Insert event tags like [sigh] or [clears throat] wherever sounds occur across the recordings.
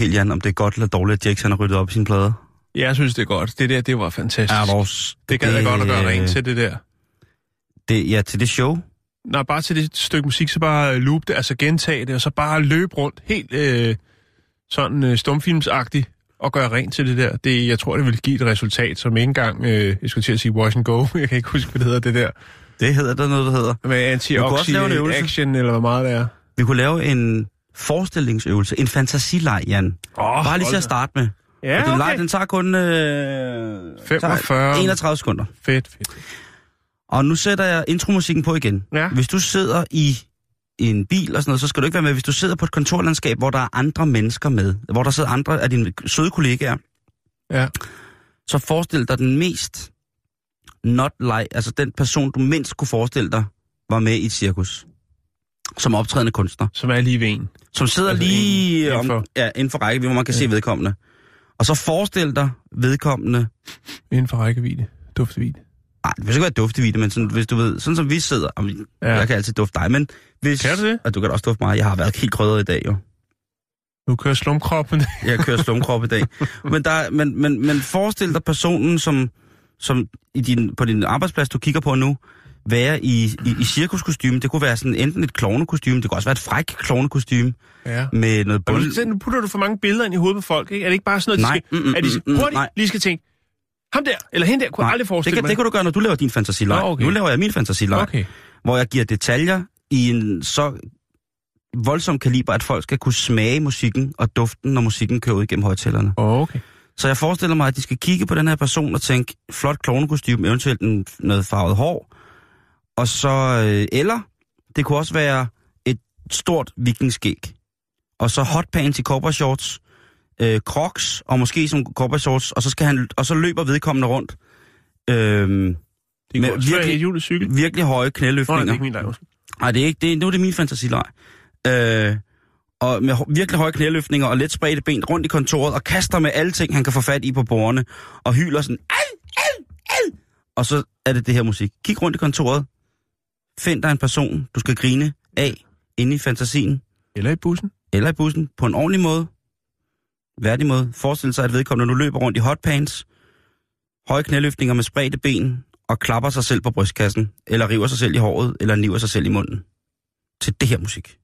Jeg ved sgu ikke helt, Jan, om det er godt eller dårligt, at han har ryddet op i sine plader. Jeg synes, det er godt. Det der, det var fantastisk. Er vores, det gad jeg godt at gøre øh, rent til det der. Det, ja, til det show. Nej, bare til det stykke musik, så bare loop det, altså gentage det, og så bare løbe rundt helt øh, sådan øh, stumfilmsagtigt og gøre rent til det der. Det, jeg tror, det vil give et resultat, som ikke engang, øh, jeg skulle til at sige wash and go, [laughs] jeg kan ikke huske, hvad det hedder det der, Det hedder der noget, der hedder. med kunne også lave en øvelse. anti-action, eller hvor meget det er. Vi kunne lave en forestillingsøvelse, en fantasileg, Jan. Oh, Bare lige til at starte med. Ja, og den leg, den tager kun øh, 45. tager 31 sekunder. Fedt, fedt. Og nu sætter jeg intromusikken på igen. Ja. Hvis du sidder i en bil og sådan noget, så skal du ikke være med. Hvis du sidder på et kontorlandskab, hvor der er andre mennesker med, hvor der sidder andre af dine søde kollegaer, Ja. så forestil dig den mest not like, altså den person, du mindst kunne forestille dig, var med i et cirkus. Som optrædende kunstner. Som er lige ved en. Som sidder Altså lige inden- om, indenfor. ja, inden for rækkevidde, hvor man kan ja. se vedkommende. Og så forestil dig vedkommende Inden for rækkevidde. Duftevidde. Nej, det vil ikke være duftevidde, men sådan, hvis du ved, sådan som vi sidder, og ja. Ja. jeg kan altid dufte dig, men hvis... Kan du det? Og du kan også dufte mig, jeg har været helt krydret i dag jo. Nu kører slumkroppen. [laughs] Jeg kører slumkrop i dag. Men, der, men, men, men forestil dig personen, som, som i din, på din arbejdsplads, du kigger på nu, være i, i, i cirkuskostyme. Det kunne være sådan enten et klovnekostyme, det kunne også være et fræk klovnekostyme ja. med noget Og bund. nu, nu putter du for mange billeder ind i hovedet på folk, ikke? Er det ikke bare sådan noget, Nej, de skal, mm, mm, at de skal, hurtigt nej. lige skal tænke, ham der, eller hende der, kunne jeg aldrig det, forestille kan, mig. det kan du gøre, når du laver din fantasileg. Okay. Nu laver jeg min fantasileg, Okay. hvor jeg giver detaljer i en så voldsom kaliber, at folk skal kunne smage musikken og duften, når musikken kører ud igennem højtalerne. Okay. Så jeg forestiller mig, at de skal kigge på den her person og tænke, flot klovnekostyme, eventuelt en, noget farvet hår. Og så, øh, eller det kunne også være et stort vikingskæg. Og så hotpants i shorts, øh, crocs, og måske som shorts, og så, skal han, og så løber vedkommende rundt. Øh, Det Med virkelig- et hjulet cykel. virkelig høje Nå, nej, det knæløftninger. er ikke min leg. Nej, det er ikke det. Nu er det min fantasileg. Øh, og med virkelig høje knæløftninger og let spredte ben rundt i kontoret og kaster med alle ting, han kan få fat i på bordene og hyler sådan, al, al, al. Og så er det det her musik. Kig rundt i kontoret. Find dig en person, du skal grine af inde i fantasien Eller i bussen. eller i bussen på en ordentlig måde. Værdig måde. Forestil sig, at vedkommende nu løber rundt i hotpants, høje knæløftninger med spredte ben og klapper sig selv på brystkassen, eller river sig selv i håret, eller niver sig selv i munden. Til det her musik.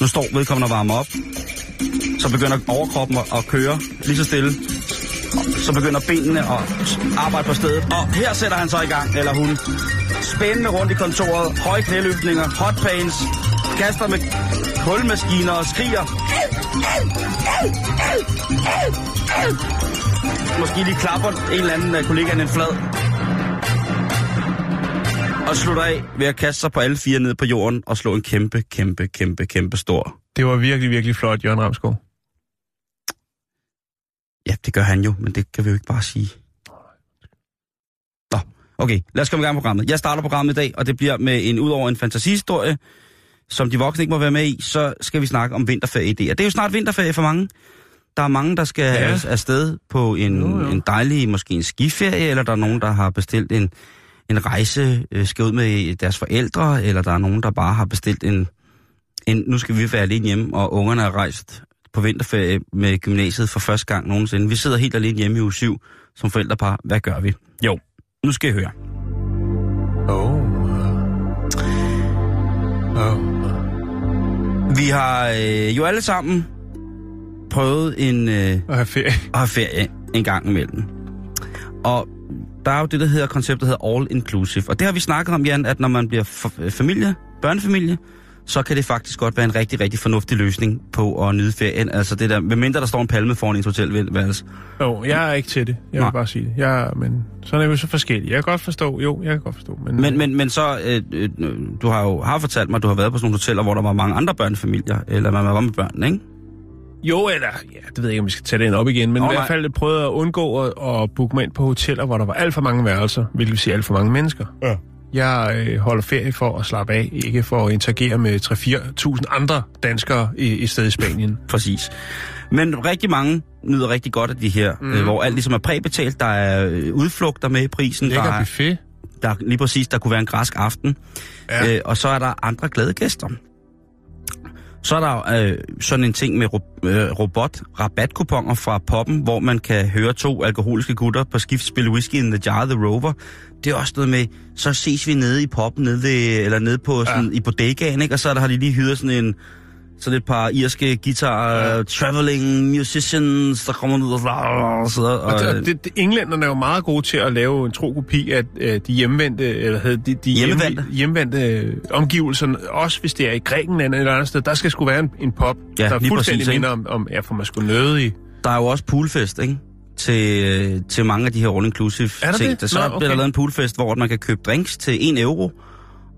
Nu står vedkommende og varmer op. Så begynder overkroppen at- køre lige så stille. Så begynder benene at arbejde på stedet. Og her sætter han så i gang, eller hun. Spændende rundt i kontoret, høje knæløftninger, hotpants, kaster med kulmaskiner og skriger. Måske lige klapper en eller anden kollega en flad. Og slutter af ved at kaste sig på alle fire ned på jorden og slå en kæmpe, kæmpe, kæmpe, kæmpe stor. Det var virkelig, virkelig flot, Jørgen Ramskov. Ja, det gør han jo, men det kan vi jo ikke bare sige. Nå, okay, lad os komme i gang med programmet. Jeg starter programmet i dag, og det bliver med en ud over en fantasihistorie, som de voksne ikke må være med i, så skal vi snakke om vinterferie Det er jo snart vinterferie for mange. Der er mange, der skal ja. afsted på en, Jo, jo. en dejlig, måske en skiferie, eller der er nogen, der har bestilt en, en rejse, øh, skal ud med deres forældre, eller der er nogen, der bare har bestilt en, en nu skal vi være alene hjemme, og ungerne er rejst på vinterferie med gymnasiet for første gang nogensinde. Vi sidder helt alene hjemme i uge 7 som forældrepar. Hvad gør vi? Jo, nu skal I høre. Åh. Åh. Vi har øh, jo alle sammen prøvet en, øh, Og have ferie. at have ferie en gang imellem. Og der er jo det, der hedder konceptet, der hedder all inclusive. Og det har vi snakket om, Jan, at når man bliver familie, børnefamilie, så kan det faktisk godt være en rigtig, rigtig fornuftig løsning på at nyde ferien. Altså det der, medmindre der står en palme foran ens hotelværelse. Jo, jeg er ikke til det. Jeg vil Nej. bare sige det. Jeg, men sådan er vi så forskellige. Jeg kan godt forstå, jo, jeg kan godt forstå. Men, Men, men, men så, øh, øh, du har jo har fortalt mig, at du har været på sådan nogle hoteller, hvor der var mange andre børnefamilier, eller man var med børn, ikke? Jo, eller, ja, det ved jeg ikke, om vi skal tage den op igen, men Nå, i hvert fald prøvede at undgå at, at booke mig ind på hoteller, hvor der var alt for mange værelser, hvilket vil sige alt for mange mennesker. Ja. Jeg øh, holder ferie for at slappe af, ikke for at interagere med 3-4.000 andre danskere i, i stedet i Spanien. Præcis. Men rigtig mange nyder rigtig godt af de her, mm. øh, hvor alt ligesom er præbetalt. Der er øh, udflugter med i prisen. Der Lækker er, buffet. der er lige præcis, der kunne være en græsk aften. Ja. Øh, og så er der andre glade gæster. Så er der øh, sådan en ting med ro- øh, robot-rabatkuponer fra poppen, hvor man kan høre to alkoholiske gutter på skift spille Whiskey in the Jar The Rover. Det er også noget med, så ses vi nede i poppen, nede ved, eller nede på sådan, ja. i bodegaen, ikke? og så er der, har de lige hyret sådan en, sådan et par irske guitar ja. traveling musicians, der kommer ned og, så. Og, Og, det, det, det, englænderne er jo meget gode til at lave en tro kopi af øh, de hjemvendte, eller hedder de, de Hjemmevendte. hjemme- hjemvendte øh, omgivelser, også hvis det er i Grækenland eller et andet sted. Der skal sgu være en, en pop, Ja, der lige fuldstændig præcis, minder om, om, ja, for man skulle nøde i. der er jo også poolfest, ikke? Til, øh, til mange af de her all-inclusive ting. det? Der, så Nå, bliver okay. der lavet en poolfest, hvor man kan købe drinks til 1 euro,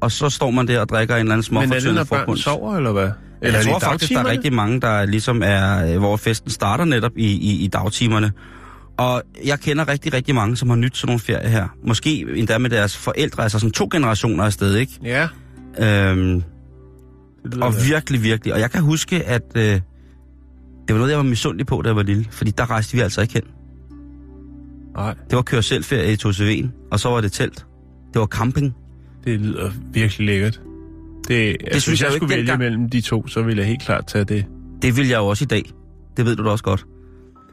og så står man der og drikker en eller anden Men er det, småfortyndet når børn forkunst. sover, eller hvad? Eller er jeg det tror faktisk, der er rigtig mange, der ligesom er, øh, hvor festen starter netop i, i, i dagtimerne. Og jeg kender rigtig, rigtig mange, som har nyt sådan nogle ferie her. Måske endda med deres forældre, altså sådan to generationer afsted, ikke? Ja. Øhm, Det og da- virkelig, virkelig. Og jeg kan huske, at øh, det var noget, jeg var misundelig på, da jeg var lille. Fordi der rejste vi altså ikke hen. Nej, Det var køre selv ferie i Toseven, og så var det telt. Det var camping. det lyder virkelig lækkert. Det, det altså, synes hvis jeg jeg, skulle vælge dengang. mellem de to, så ville jeg helt klart tage det. Det vil jeg jo også i dag. Det ved du da også godt.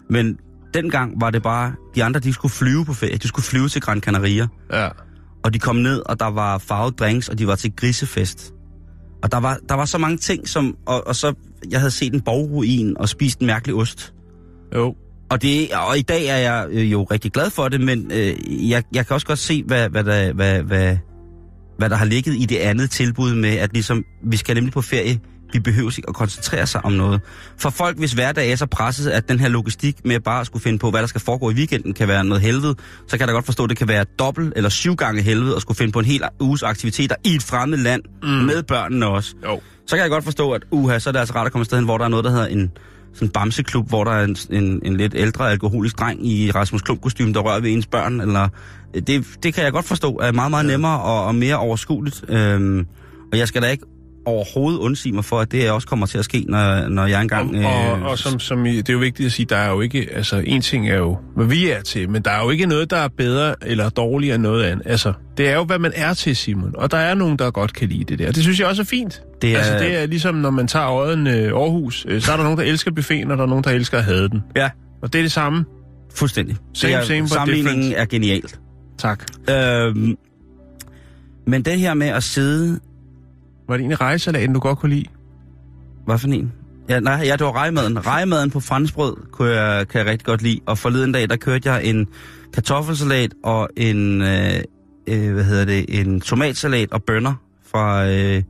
Men dengang var det bare, de andre de skulle flyve på ferie. De skulle flyve til Gran Canaria. Ja. Og de kom ned, og der var farvet drinks, og de var til grisefest. Og der var, der var så mange ting, som... Og, og så, jeg havde set en borgruin og spist en mærkelig ost. Jo. Og, det, og i dag er jeg øh, jo rigtig glad for det, men øh, jeg, jeg kan også godt se, hvad, hvad, der, hvad, hvad, hvad der har ligget i det andet tilbud med, at ligesom, vi skal nemlig på ferie, vi behøver ikke at koncentrere sig om noget. For folk, hvis hverdag er så presset, at den her logistik med bare at skulle finde på, hvad der skal foregå i weekenden, kan være noget helvede, så kan jeg da godt forstå, at det kan være dobbelt eller syv gange helvede at skulle finde på en hel uges aktiviteter i et fremmed land, mm. med børnene også Jo. så kan jeg godt forstå, at uha, så er det altså ret at komme et sted hen, hvor der er noget, der hedder en sådan en bamseklub, hvor der er en, en, en lidt ældre alkoholisk dreng i Rasmus klump kostume der rører ved ens børn. Eller, det, det kan jeg godt forstå er meget, meget nemmere og, og mere overskueligt. Øhm, og jeg skal da ikke overhovedet undsige mig for, at det også kommer til at ske, når, når jeg engang... Og, og, øh, og som, som det er jo vigtigt at sige, der er jo ikke, altså en ting er jo, hvad vi er til, men der er jo ikke noget, der er bedre eller dårligere end noget andet. Altså, det er jo, hvad man er til, Simon. Og der er nogen, der godt kan lide det der. Det synes jeg også er fint. Det er- Altså, det er ligesom, når man tager øjen øh, Aarhus, øh, så er der nogen, der elsker buffeten, og der er nogen, der elsker at have den. Ja, Og det er det samme. fuldstændig. Same, det er, same, but Sammenligningen different. er genialt. Tak. Øhm, men det her med at sidde... Var det egentlig rejesalaten, du godt kunne lide? Hvad for en? Ja, nej, ja, det var rejemaden. Rejemaden på franskbrød kunne jeg, kan jeg rigtig godt lide. Og forleden dag, der kørte jeg en kartoffelsalat og en, øh, øh, hvad hedder det, en tomatsalat og bønner fra... Øh,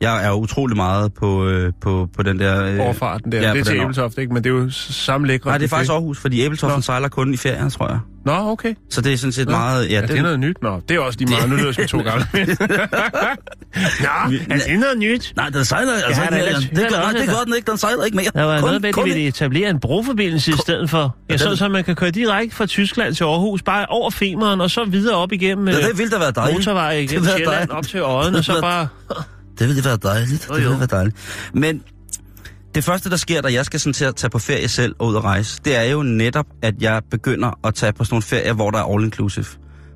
jeg er utrolig meget på, øh, på, på den der... Øh, Overfarten der. ja, det er på til Æbeltoft, ikke? Men det er jo samme lækre. Nej, det er buffet. faktisk Aarhus, fordi Æbeltoften sejler kun i ferien, tror jeg. Nå, okay. Så det er sådan set Nå. meget... Ja, det er den- noget nyt. Nå, det er også lige meget. Nu lyder jeg som to gamle mænd. Nå, er det noget nyt? Nej, den sejler altså Ja, ikke er mere. Det, er det også- gør den ikke. Den sejler ikke mere. Der var Kun- noget med, at de ville etablere en broforbindelse i stedet for. Jeg så, så man kan køre direkte fra Tyskland til Aarhus, bare over Femeren, og så videre op igennem Ja, øh, det ville da være dejligt. motorvej Det igennem Sjælland op til Odden, og så Det bare... Det ville være dejligt. Jo, Det jo. ville være dejligt. Men det første, der sker, da jeg skal sådan til at tage på ferie selv og ud og rejse, det er jo netop, at jeg begynder at tage på sådan nogle ferier, hvor der er all inclusive.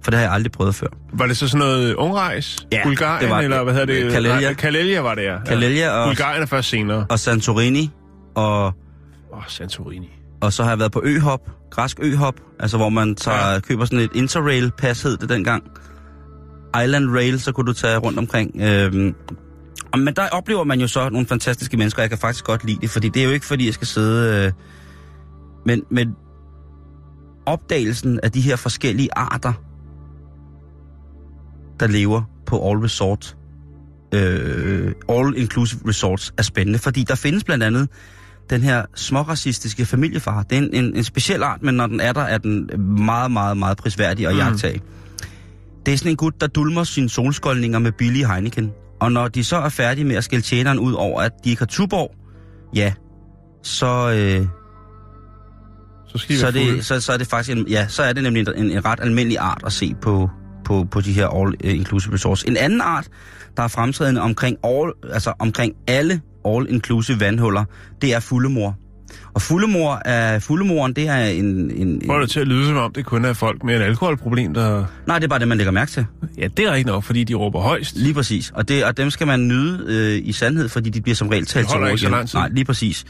For det har jeg aldrig prøvet før. Var det så sådan noget ungrejs? Ja, Bulgarien, det var- eller hvad hedder det? Kalelia. Nej, Kalelia var det, ja. Kalelia og- Bulgarien er først senere. Og Santorini, og, Åh, oh, Santorini. og så har jeg været på øhop, græsk øhop, altså hvor man tager, Ja. køber sådan et interrail-pas, hed det dengang. Island Rail, så kunne du tage rundt omkring. Og- men der oplever man jo så nogle fantastiske mennesker, og jeg kan faktisk godt lide det, fordi det er jo ikke, fordi jeg skal sidde... Øh, men, men opdagelsen af de her forskellige arter, der lever på All Resort, øh, all-inclusive resorts er spændende, fordi der findes blandt andet den her småracistiske familiefar. Det er en, en, en speciel art, men når den er der, er den meget, meget, meget prisværdig at Mm. jagtage. Det er sådan en gut, der dulmer sine solskoldninger med billige Heineken. Og når de så er færdige med at skælde tjeneren ud over, at de ikke har tuborg, ja, så, øh, Så skal så, er det, så, så er det faktisk en, ja, så er det nemlig en, en ret almindelig art at se på, på, på de her all-inclusive resorts. En anden art, der er fremtrædende omkring, all, altså omkring alle all-inclusive vandhuller, det er fuldemor. Og fuldemor er, fuldemoren, det er en... en, Får det til at lyde som om, det kun er folk med et alkoholproblem, der... nej, det er bare det, man lægger mærke til. Ja, det er ikke nok, fordi de råber højst. Lige præcis. Og, det, og dem skal man nyde øh, i sandhed, fordi de bliver som regel talt til ikke så lang tid. Nej, lige præcis.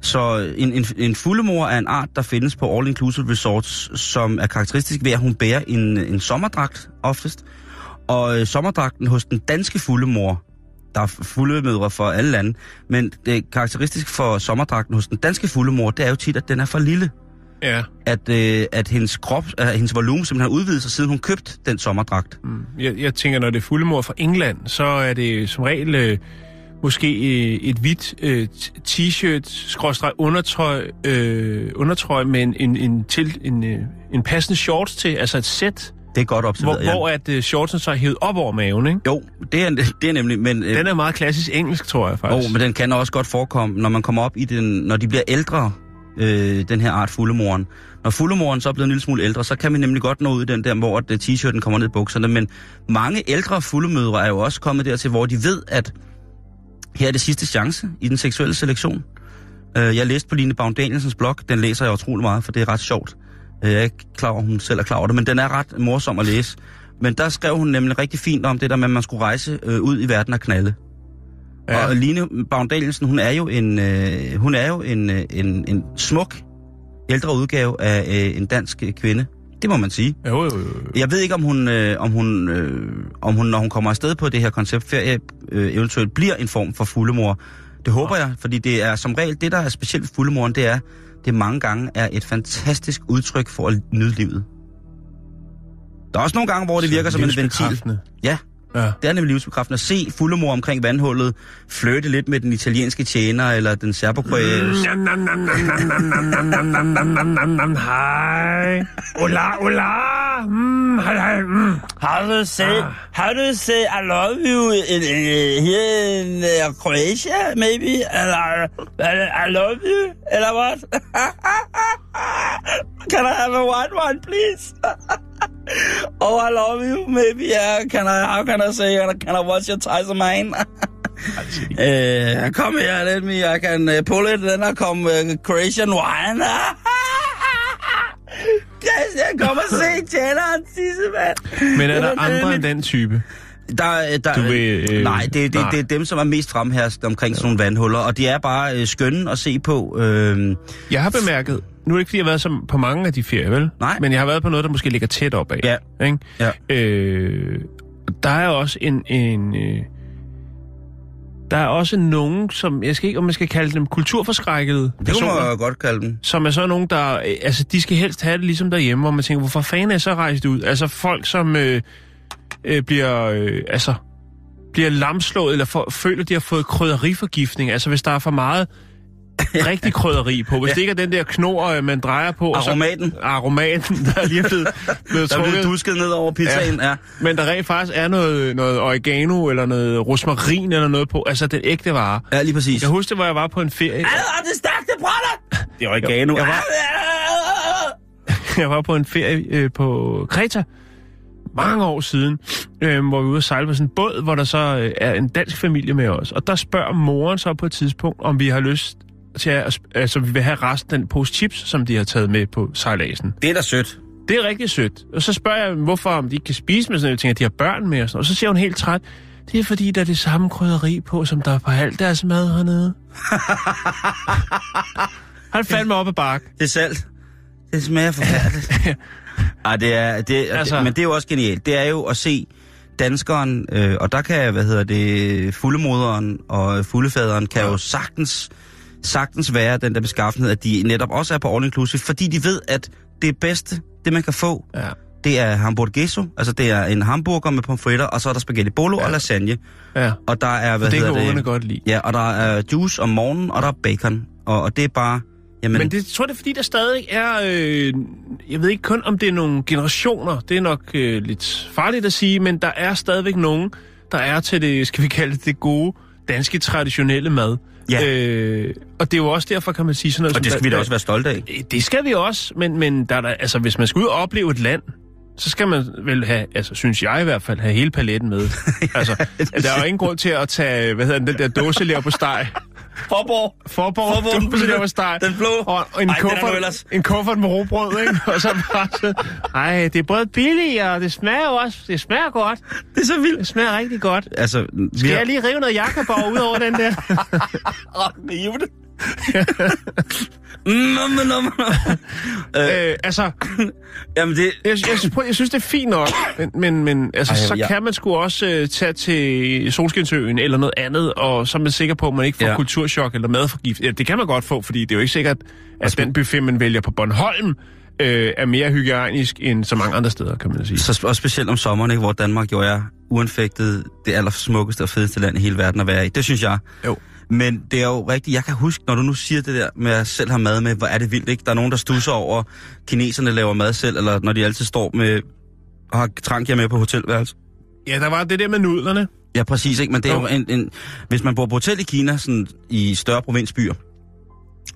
Så en, en, en fuldemor er en art, der findes på all-inclusive resorts, som er karakteristisk ved, at hun bærer en, en sommerdragt oftest. Og øh, sommerdragten hos den danske fuldemor, der er fuldemødre for alle lande, men det er karakteristisk for sommerdragten hos den danske fuldemor, det er jo tit, at den er for lille. Ja. At, øh, at hendes krop, at hendes volumen simpelthen har udvidet sig, siden hun købte den sommerdragt. Mm. Jeg, jeg tænker, når det er fuldemor fra England, så er det som regel øh, måske øh, et hvidt øh, t-shirt, skråstreg undertrøj, øh, undertrøj med en, en, en, til, en, øh, en passende shorts til, altså et sæt, Det er godt hvor, observeret, ja. hvor at øh, shortsen så er hævet op over maven, ikke? Jo, det er, det er nemlig, men... øh, Den er meget klassisk engelsk, tror jeg faktisk. Oh, men den kan også godt forekomme, når man kommer op i den, når de bliver ældre, øh, den her art fuldemoren. Når fuldemoren så er blevet en lille smule ældre, så kan man nemlig godt nå ud i den der, hvor øh, t-shirten kommer ned i bukserne. Men mange ældre fuldemødre er jo også kommet dertil, hvor de ved, at her er det sidste chance i den seksuelle selektion. Øh, jeg læste på Line Baum Danielsens blog, den læser jeg utrolig meget, for det er ret sjovt. Jeg er ikke klar over, hun selv er klar over det, men den er ret morsom at læse. Men der skrev hun nemlig rigtig fint om det der med, at man skulle rejse øh, ud i verden og knalde. Ja. Og Line Baum Danielsen, hun er jo en, øh, hun er jo en, øh, en, en smuk ældre udgave af øh, en dansk øh, kvinde. Det må man sige. Jo, jo, jo. Jeg ved ikke, om hun, øh, om hun, øh, om hun, når hun kommer afsted på det her koncept ferie, øh, eventuelt bliver en form for fuldemor. Det håber jeg, fordi det er som regel, det der er specielt ved fuldemoren, det er, det mange gange er et fantastisk udtryk for at nyde livet. Der er også nogle gange, hvor det virker som en ventil. Ja, Ja. det er nemlig livsbekræftende at se fuldemor omkring vandhullet, flirte lidt med den italienske tjener, eller den serbokroatiske. Hej. Hola, hola. Mm, hej, hej. Mm. How do you say? How do you say I love you in, in, here in uh, Croatia? Maybe and I, I love you. Eller what? can I have a white one, please? [laughs] oh, I love you. Maybe. Yeah. Can I? How can I say? Can I watch your ties of mine? uh, come here, let me. I can uh, pull it. Then I come uh, Croatian wine. [laughs] yes, jeg kommer og se tjeneren, tisse, mand. Men er der andre dejligt. end den type? Der, der, Du vil, øh, nej, det, det, nej. det er dem, som er mest fremherskende omkring sådan nogle vandhuller, og de er bare øh, skønne at se på. Øh, Jeg har bemærket, nu er det ikke, fordi jeg har været på mange af de ferier, vel? Nej. Men jeg har været på noget, der måske ligger tæt op af. Ja. Ikke? Ja. Øh, der er også en... en øh, der er også nogen, som, jeg skal ikke, om man skal kalde dem kulturforskrækkede det personer, man jo godt kalde dem. som er så nogen, der, øh, altså de skal helst have det ligesom derhjemme, hvor man tænker, hvorfor fanden er jeg så rejst ud? Altså folk, som øh, øh, bliver, øh, altså, bliver lamslået, eller for, føler, de har fået krydderiforgiftning. Altså hvis der er for meget rigtig krydderi på. Hvis det ikke er den der knor, øh, man drejer på. og så- Aromaten. aromaten, [laughs] der lige er blevet, blevet Der er blevet trukket. dusket ned over pizzaen, ja. ja. Men der rent faktisk er noget, noget oregano, eller noget rosmarin, eller noget på. Altså den ægte vare. Ja, lige præcis. Jeg husker, hvor jeg var på en ferie. Og det stærkte produkt! Det er oregano. Jeg var, [laughs] jeg var på en ferie øh, på Kreta mange år siden, øh, hvor vi var ude at sejle på sådan en båd, hvor der så øh, er en dansk familie med os. Og der spørger moren så på et tidspunkt, om vi har lyst til at, altså vi vil have resten af den pose chips, som de har taget med på sejladsen. Det er da sødt. Det er rigtig sødt. Og så spørger jeg, hvorfor om de ikke kan spise med sådan noget. Jeg tænker, at de har børn med og sådan noget. Og så siger hun helt træt, det er fordi, der er det samme krydderi på, som der er på alt deres mad hernede. [laughs] Han fandme op ad bak. Det er salt. Det smager forfærdeligt. [laughs] Ej, det er, det, altså... Det, men det er jo også genialt. Det er jo at se danskeren, øh, og der kan, hvad hedder det, fuldemoderen og fuldefaderen kan jo sagtens, sagtens være den der beskaffenhed, at de netop også er på all inclusive, fordi de ved, at det bedste, det man kan få, Ja. det er hamburgueso, altså det er en hamburger med pomfritter, og så er der spaghetti bolo ja. og lasagne. Ja, Og der er, hvad det hedder ungerne det? godt lide. Ja, og der er juice om morgenen, og der er bacon. Og, og det er bare... Jamen, Men det tror jeg, det er fordi, der stadig er... Øh, jeg ved ikke kun, om det er nogle generationer. Det er nok øh, lidt farligt at sige, men der er stadigvæk nogen, der er til det, skal vi kalde det, det gode danske traditionelle mad. Ja. Øh, og det er jo også derfor, kan man sige sådan noget og det som- skal vi da også være stolte af. Øh, Det skal vi også, men, men der er der, altså, hvis man skal ud og opleve et land, så skal man vel have, altså synes jeg i hvert fald, have hele paletten med. [laughs] altså, der er jo ingen grund til at tage, hvad hedder den, den der dåse på steg. Forborg. Forborg, Forborg, dåse på steg. den blå. Og, en, Ej, den er kuffert, ellers. en kuffert med råbrød, ikke? [laughs] Og så bare så, ej, det er både billigt, og det smager jo også, det smager godt. Det er så vildt. Det smager rigtig godt. Altså, Skal har, jeg lige rive noget jakkeborg ud over den der? Åh, rive det. Nå, men, nå. øh, altså, jamen det, Jeg, jeg, prøv, jeg synes, det er fint nok, men, men, men altså, Ej, så ja. kan man sgu også øh, tage til Solskinsøen eller noget andet, og så er man sikker på, at man ikke får Ja. ja. kulturschok eller madforgift. Ja, det kan man godt få, fordi det er jo ikke sikkert, at den buffet, man vælger på Bornholm, øh, er mere hygiejnisk end så mange andre steder, kan man sige. så også specielt om sommeren, ikke, hvor Danmark jo er uanfægtet det allersmukkeste og fedeste land i hele verden at være i. Det synes jeg. Jo. Men det er jo rigtigt. Jeg kan huske, når du nu siger det der med at selv have mad med, hvor er det vildt, ikke? Der er nogen, der stusser over, kineserne laver mad selv, eller når de altid står med og har trangier med på hotelværelse. Ja, der var det der med nudlerne. Ja, præcis, ikke? Men det er Jo. en, en, hvis man bor på hotel i Kina, sådan i større provinsbyer,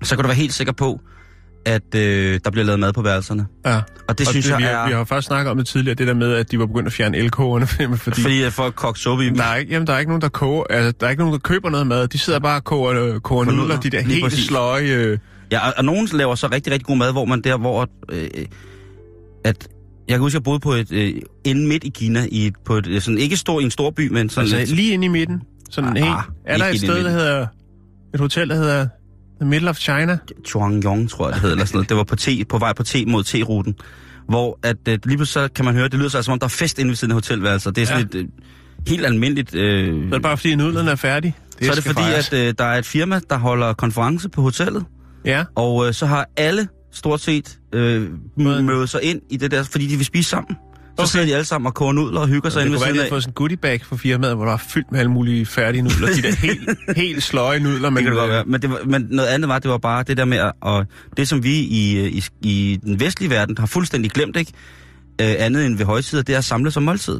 så kan du være helt sikker på, at øh, der bliver lavet mad på værelserne. Ja. Og det og synes det, jeg vi, er... har, vi har først snakket om det tidligere, det der med, at de var begyndt at fjerne elkogerne, [laughs] fordi, fordi Fordi at folk kogt suppe i dem. der er, ikke, jamen, der er ikke nogen, der koger, altså, der er ikke nogen, der køber noget mad. De sidder bare og koger, øh, koger nudler, nudler, de der helt præcis. sløje... Øh, Ja, og, og nogen laver så rigtig, rigtig god mad, hvor man der, hvor... Øh, at jeg kan huske, jeg boede på et... Øh, inde midt i Kina, i et, på et, øh, sådan, ikke stor, i en stor by, men sådan Altså lidt... lige inde i midten. Sådan Ah, helt. ah, Er der et sted, der hedder... Et hotel, der hedder The Middle of China? Chuangyong, tror jeg, det hed, eller sådan noget. Det var på, T, på vej på T mod T-ruten. Hvor at, øh, lige pludselig så kan man høre, det lyder så, som om der er fest inde ved siden af hotelværelser. Det er sådan Ja. et øh, helt almindeligt... Øh, Så er det bare fordi, nudlerne er færdige. så er det fordi, fejres. at øh, der er et firma, der holder konference på hotellet. Ja, Og øh, så har alle stort set øh, mødet sig ind i det der, fordi de vil spise sammen. Så Okay. sidder de alle sammen og koger nudler og hygger sig det ind ved kunne siden at de af. har fået sådan en goodie bag fra firmaet, hvor der er fyldt med alle mulige færdige nudler. De der helt, [laughs] helt sløje nudler. Det Men, kan det godt være. Men, det var, men noget andet var, det var bare det der med, at, og det som vi i, i, i den vestlige verden har fuldstændig glemt, ikke? Øh, andet end ved højtider, det er at samle som måltid.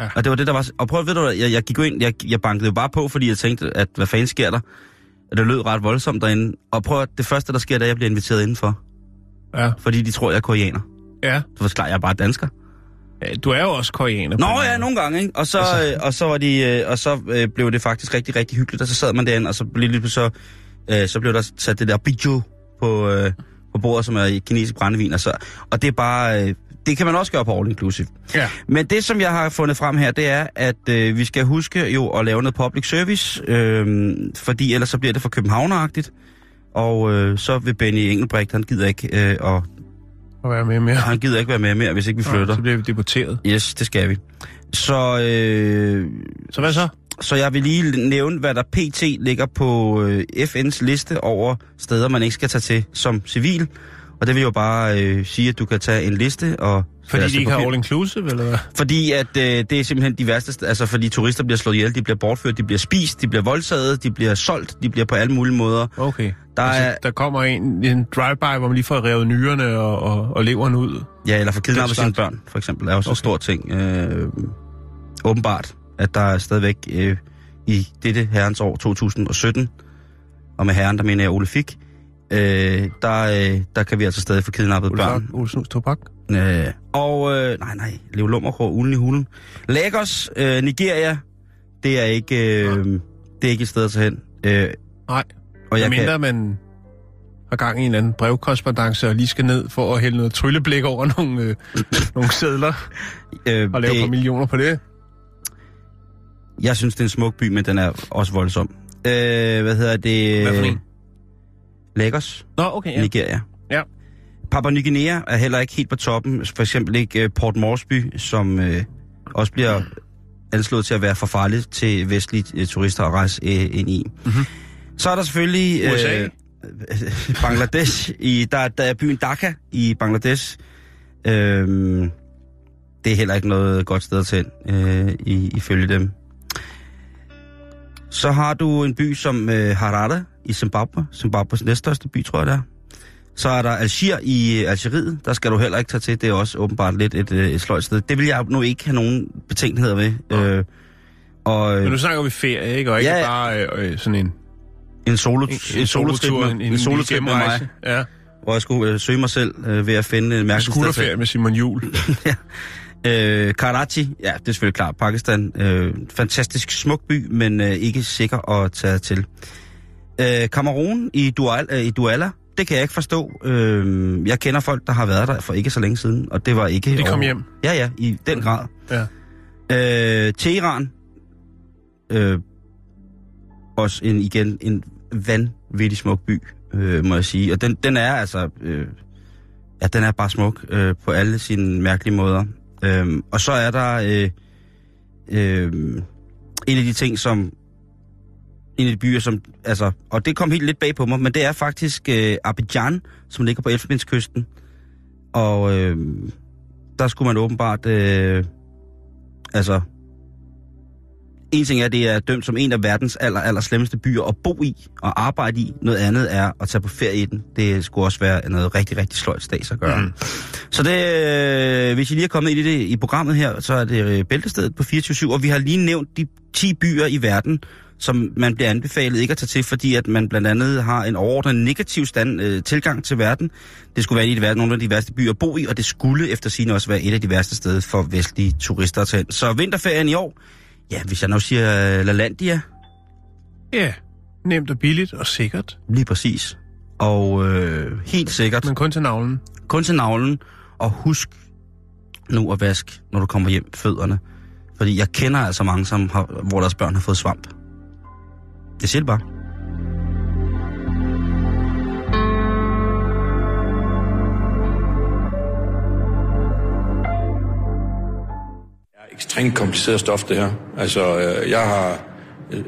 Ja. Og det var det, der var... Og prøv, ved du jeg, jeg gik jo ind, jeg, jeg bankede jo bare på, fordi jeg tænkte, at hvad fanden sker der? At det lød ret voldsomt derinde. Og prøv at det første, der sker, det er, at jeg bliver inviteret indenfor. Ja, Fordi de tror, jeg er koreaner. ja. Så var klart, jeg er bare dansker. Ja. Du er jo også koreaner. Nå ja, nogle gange, ikke? Og så, Altså- øh, og så, var de, øh, og så øh, blev det faktisk rigtig, rigtig hyggeligt, og så sad man derinde, og så blev, lige så, øh, så blev der sat det der biju på, øh, på bordet, som er kinesisk brændevin, og, så, og det er bare, øh, det kan man også gøre på All Inclusive. Ja. Men det, som jeg har fundet frem her, det er, at øh, vi skal huske jo at lave noget public service, øh, fordi ellers så bliver det for københavneragtigt, og øh, så vil Benny Engelbrecht, han gider ikke, øh, og At være med mere. han gider ikke være med mere, hvis ikke vi flytter. Så bliver vi deporteret. Yes, det skal vi. Så, øh, Så hvad så? så jeg vil lige nævne, hvad der pt. ligger på øh, FN's liste over steder, man ikke skal tage til som civil. Og det vil jo bare øh, sige, at du kan tage en liste og... Fordi de ikke har all inclusive, eller hvad? Fordi at øh, det er simpelthen de værste... st- Altså, fordi turister bliver slået ihjel, de bliver bortført, de bliver spist, de bliver voldtaget, de bliver solgt, de bliver på alle mulige måder. Okay. Der altså, er- der kommer en, en drive-by, hvor man lige får revet nyrerne og, og, og leveren ud. Ja, eller for kidnappet sine børn, for eksempel, er også okay. en stor ting. Øh, åbenbart, at der er stadigvæk øh, i dette herrens år 2017, og med herren, der mener jeg Ole Fik, øh, der, øh, der kan vi altså stadig få kidnappet Ole børn. Snus Tobak. Øh, og, øh, nej, nej, Leo Lummerkrog, ulen i hulen. Lagos, øh, Nigeria, det er ikke, øh, det er ikke et sted at tage hen. Øh, Nej, og jeg mindre kan, man har gang i en eller anden brevkorrespondance og lige skal ned for at hælde noget trylleblik over nogle, øh, [coughs] nogle sædler øh, og lave et par det, millioner på det. jeg synes, det er en smuk by, men den er også voldsom. Øh, hvad hedder det? Hvad for en? Lagos. Nå, okay, ja. Nigeria. Ja. Papua Ny Guinea er heller ikke helt på toppen. For eksempel ikke uh, Port Moresby, som uh, også bliver anslået til at være for farligt til vestlige uh, turister at rejse uh, ind i. Mhm. Så er der selvfølgelig USA. øh, [laughs] Bangladesh. I, der, der er byen Dhaka i Bangladesh. Øhm, det er heller ikke noget godt sted ind, øh, i, ifølge dem. Så har du en by som øh, Harare i Zimbabwe, Zimbabwes næststørste by, tror jeg det er. Så er der Algier i øh, Algeriet, der skal du heller ikke tage til. Det er også åbenbart lidt et, øh, et sløjt sted. Det vil jeg nu ikke have nogen betænkeligheder ved. Øh, og, Men øh, nu snakker vi ferie, ikke? Og ikke Ja, ja, ja. bare øh, sådan en, en solo, en, en, en solotrip med, en, en, en solotrip med mig. Ja. hvor jeg skulle øh, søge mig selv øh, ved at finde en mærkelig sted. Skulderferie med Simon Jul. [laughs] Øh, Karachi, ja, det er selvfølgelig klart, Pakistan. Øh, fantastisk smuk by, men øh, ikke sikker at tage til. Øh, Kamerun i, Dual, øh, i Douala, det kan jeg ikke forstå. Øh, jeg kender folk, der har været der for ikke så længe siden, og det var ikke... De kom over- hjem. Ja, ja, i den grad. Ja. Øh, Teheran, øh, også en, igen en vanvittig smuk by, øh, må jeg sige. Og den, den er altså... Øh, ja, den er bare smuk øh, på alle sine mærkelige måder. Øh, og så er der øh, øh, en af de ting, som... En af de byer, som... Altså, og det kom helt lidt bag på mig, men det er faktisk øh, Abidjan, som ligger på Elfenbenskysten. Og øh, der skulle man åbenbart... Øh, altså, en ting er, at det er dømt som en af verdens aller, aller slemmeste byer at bo i og arbejde i. Noget andet er at tage på ferie i den. Det skulle også være noget rigtig, rigtig sløjt stads at gøre. Mm. Så det, øh, hvis I lige er kommet ind i det i programmet her, så er det øh, Bæltestedet på 24 og vi har lige nævnt de 10 byer i verden, som man bliver anbefalet ikke at tage til, fordi at man blandt andet har en overordnet negativ stand, øh, tilgang til verden. Det skulle være et af de, nogle af de værste byer at bo i, og det skulle efter sigende også være et af de værste steder for vestlige turister at tage ind. Så vinterferien i år, ja, hvis jeg nu siger øh, LaLandia, Ja, nemt og billigt og sikkert, lige præcis. Og øh, helt sikkert, men kun til navlen. kun til navlen, og husk nu at vaske, når du kommer hjem, fødderne. Fordi jeg kender altså mange, som har, hvor deres børn har fået svamp. Jeg siger det bare. ekstremt kompliceret stof, det her. Altså, øh, jeg har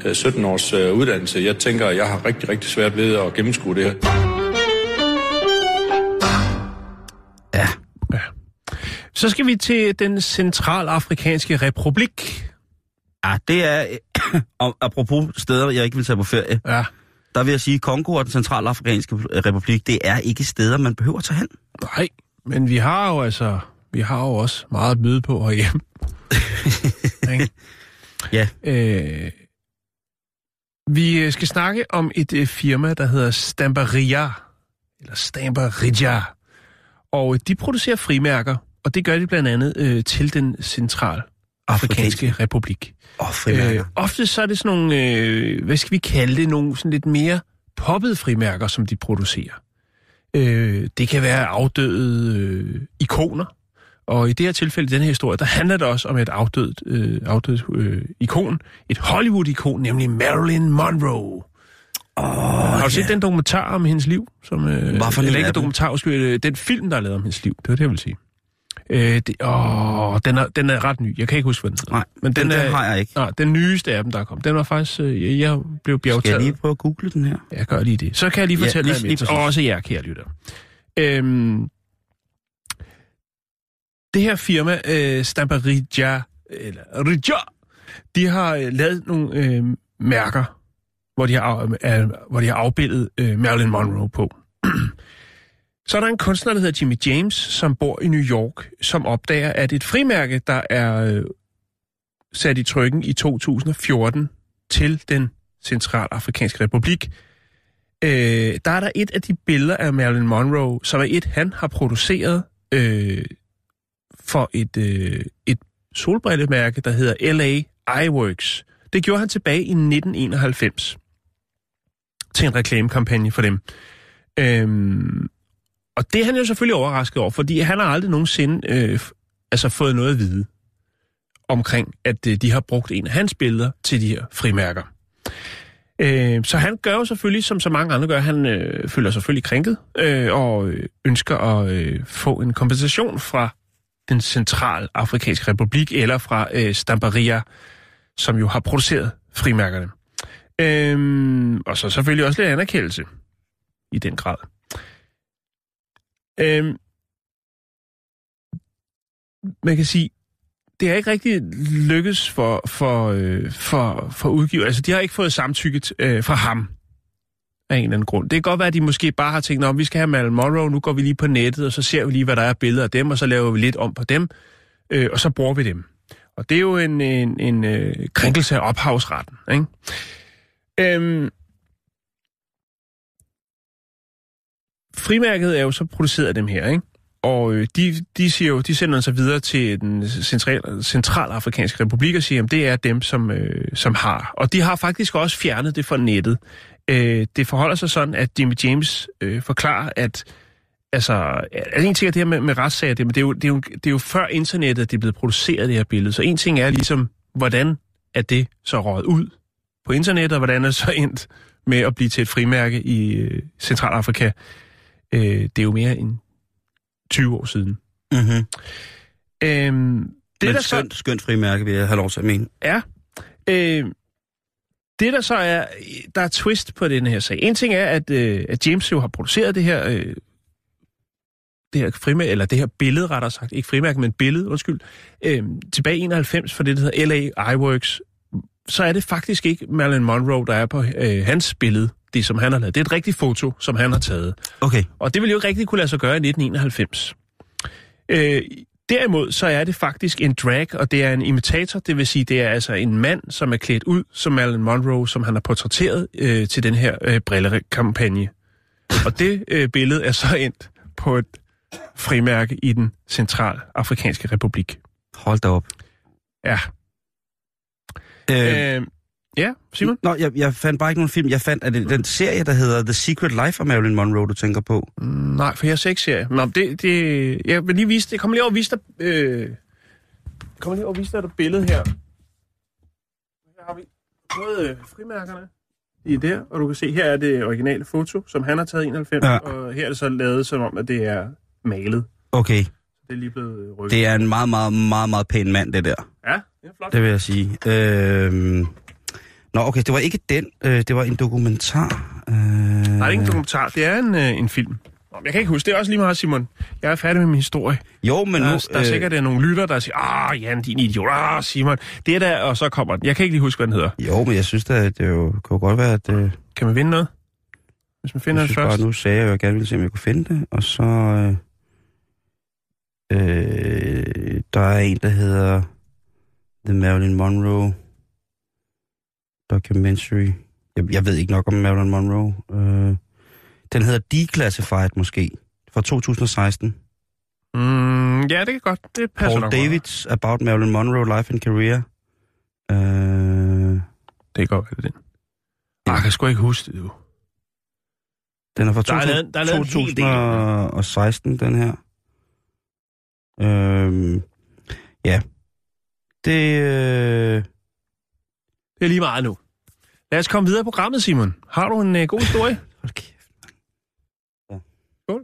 øh, 17 års øh, uddannelse. Jeg tænker, jeg har rigtig, rigtig svært ved at gennemskue det her. Ja, Så skal vi til den centralafrikanske republik. Ja det er, [coughs] apropos steder, jeg ikke vil tage på ferie, Ja, der vil jeg sige, at Kongo og den centralafrikanske republik, det er ikke steder, man behøver at tage hen. nej, men vi har jo altså, vi har jo også meget at byde på herhjemme. [laughs] Ja. Øh, vi skal snakke om et øh, firma, der hedder Stamperia, eller Stamperia, og de producerer frimærker, og det gør de blandt andet øh, til den centralafrikanske republik. Oh, frimærker. Øh, ofte så er det sådan nogle, øh, hvad skal vi kalde det, nogle sådan lidt mere poppede frimærker, som de producerer. Øh, det kan være afdøde øh, ikoner, og i det her tilfælde, i den her historie, der handler det også om et afdødt, øh, afdødt øh, ikon, et Hollywood-ikon, nemlig Marilyn Monroe. Oh, Har du set den dokumentar om hendes liv? Som, øh, Hvad for en eller ikke dokumentar, undskyld, øh, den film, der er lavet om hendes liv. Det var det, jeg vil sige. Øh, det, åh, den, er, den er ret ny. Jeg kan ikke huske, hvad den. Nej, Men den, den, er, den har jeg ikke. Nej, den nyeste af dem, der er kommet. Den var faktisk... Øh, jeg, blev Skal jeg bjergtaget. lige prøve at google den her? Jeg gør lige det. Så kan jeg lige Ja, fortælle lige- jer lige. Og også jer, kære lytter. Øhm, det her firma, øh, Stamperia, eller Rija, de har øh, lavet nogle øh, mærker, hvor de har, øh, hvor de har afbildet øh, Marilyn Monroe på. [clears throat] Så er der en kunstner, der hedder Jimmy James, som bor i New York, som opdager, at et frimærke, der er øh, sat i trykken i 2014 til den centralafrikanske republik, øh, der er der et af de billeder af Marilyn Monroe, som er et, han har produceret øh, for et, øh, et solbrillemærke, der hedder LA Eyeworks. Det gjorde han tilbage i 1991 til en reklamekampagne for dem. Øhm, og det er han jo selvfølgelig overrasket over, fordi han har aldrig nogensinde øh, altså fået noget at vide omkring, at øh, de har brugt en af hans billeder til de her frimærker. Øh, så han gør jo selvfølgelig, som så mange andre gør, han øh, føler sig selvfølgelig krænket øh, og øh, ønsker at øh, få en kompensation fra den centralafrikanske republik eller fra øh, Stamperia, som jo har produceret frimærkerne. Øh, og så selvfølgelig også lidt anerkendelse i den grad. Øh, man kan sige, det er ikke rigtig lykkes for, for, øh, for, for udgiver. Altså, de har ikke fået samtykket øh, fra ham af en eller anden grund. Det kan godt være, at de måske bare har tænkt, om vi skal have Marilyn Monroe, nu går vi lige på nettet, og så ser vi lige, hvad der er billeder af dem, og så laver vi lidt om på dem, øh, og så bruger vi dem. Og det er jo en, en, en øh, krænkelse af ophavsretten. Ikke? Øhm, frimærket er jo så produceret af dem her, ikke? Og øh, de, de, siger jo, de sender sig videre til den central, centralafrikanske republik og siger, at det er dem, som, øh, som har. Og de har faktisk også fjernet det fra nettet. Øh, det forholder sig sådan, at Jimmy James øh, forklarer, at altså, er en ting er det her med, med retssager, det, men det er, jo, det, er jo, det er jo før internettet, at det er blevet produceret, det her billede. Så en ting er ligesom, hvordan er det så røget ud på internettet, og hvordan er det så endt med at blive til et frimærke i øh, Centralafrika. Øh, det er jo mere end 20 år siden. Mm-hmm. Øhm, det, Men der skønt, så... skønt frimærke, vil jeg have lov til at mene. Ja. Øh, det der så er, der er twist på den her sag. En ting er, at, øh, at James jo har produceret det her, øh, det her frimærke, eller det her billede rettere sagt, ikke frimærke, men billede, undskyld, øh, tilbage i 91 for det, der hedder LA Iworks, så er det faktisk ikke Marilyn Monroe, der er på øh, hans billede, det som han har lavet. Det er et rigtigt foto, som han har taget. Okay. Og det ville jo ikke rigtig kunne lade sig gøre i 1991. Øh, derimod så er det faktisk en drag, og det er en imitator, det vil sige, det er altså en mand, som er klædt ud som Marilyn Monroe, som han har portrætteret øh, til den her øh, brillekampagne. Og det øh, billede er så endt på et frimærke i den centralafrikanske republik. Hold da op. Ja. Øh, øh, ja, Simon? Nå, jeg, jeg fandt bare ikke nogen film. Jeg fandt, at det den serie, der hedder The Secret Life of Marilyn Monroe, du tænker på? Mm, nej, for jeg ser ikke serie. Nå, det, det, jeg vil lige vise det. Kommer lige over og vise dig, øh, kommer lige over og vise dig et billede her. Her har vi både øh, frimærkerne. De er der, og du kan se, her er det originale foto, som han har taget i 91, ja. og her er det så lavet som om, at det er malet. Okay. Det er lige blevet rykket. Det er en meget, meget, meget, meget pæn mand, det der. Ja, det er flot. Det vil jeg sige. Øhm... Nå, okay, det var ikke den. Øh, det var en dokumentar. Øh... Nej, det er ikke en dokumentar. Det er en, øh, en film. Jeg kan ikke huske, det er også lige meget, Simon. Jeg er færdig med min historie. Jo, men der, nu... Der er øh... sikkert der nogle lytter, der siger, ah, Jan, din idiot, ah, Simon. Det er der, og så kommer den. Jeg kan ikke lige huske, hvad den hedder. Jo, men jeg synes da, det jo, kan jo godt være, at... Øh... Kan man vinde noget? Hvis man finder jeg det først? Bare, nu sagde jeg at jeg gerne ville se, om jeg kunne finde det, og så... Øh... Øh, der er en, der hedder The Marilyn Monroe Documentary. Jeg, jeg ved ikke nok om Marilyn Monroe. Øh, den hedder Declassified måske, fra 2016. Mm, ja, det kan godt. Det passer Paul nok Davids meget. About Marilyn Monroe Life and Career. Øh, det er godt, det den. Ja. Jeg kan sgu ikke huske det, jo. Den er fra der er lavet, der er 2016, den her. Øhm, ja. Det, øh... det er lige meget nu. Lad os komme videre på programmet, Simon. Har du en uh, god historie? [laughs] Hold kæft. Ja. Skål.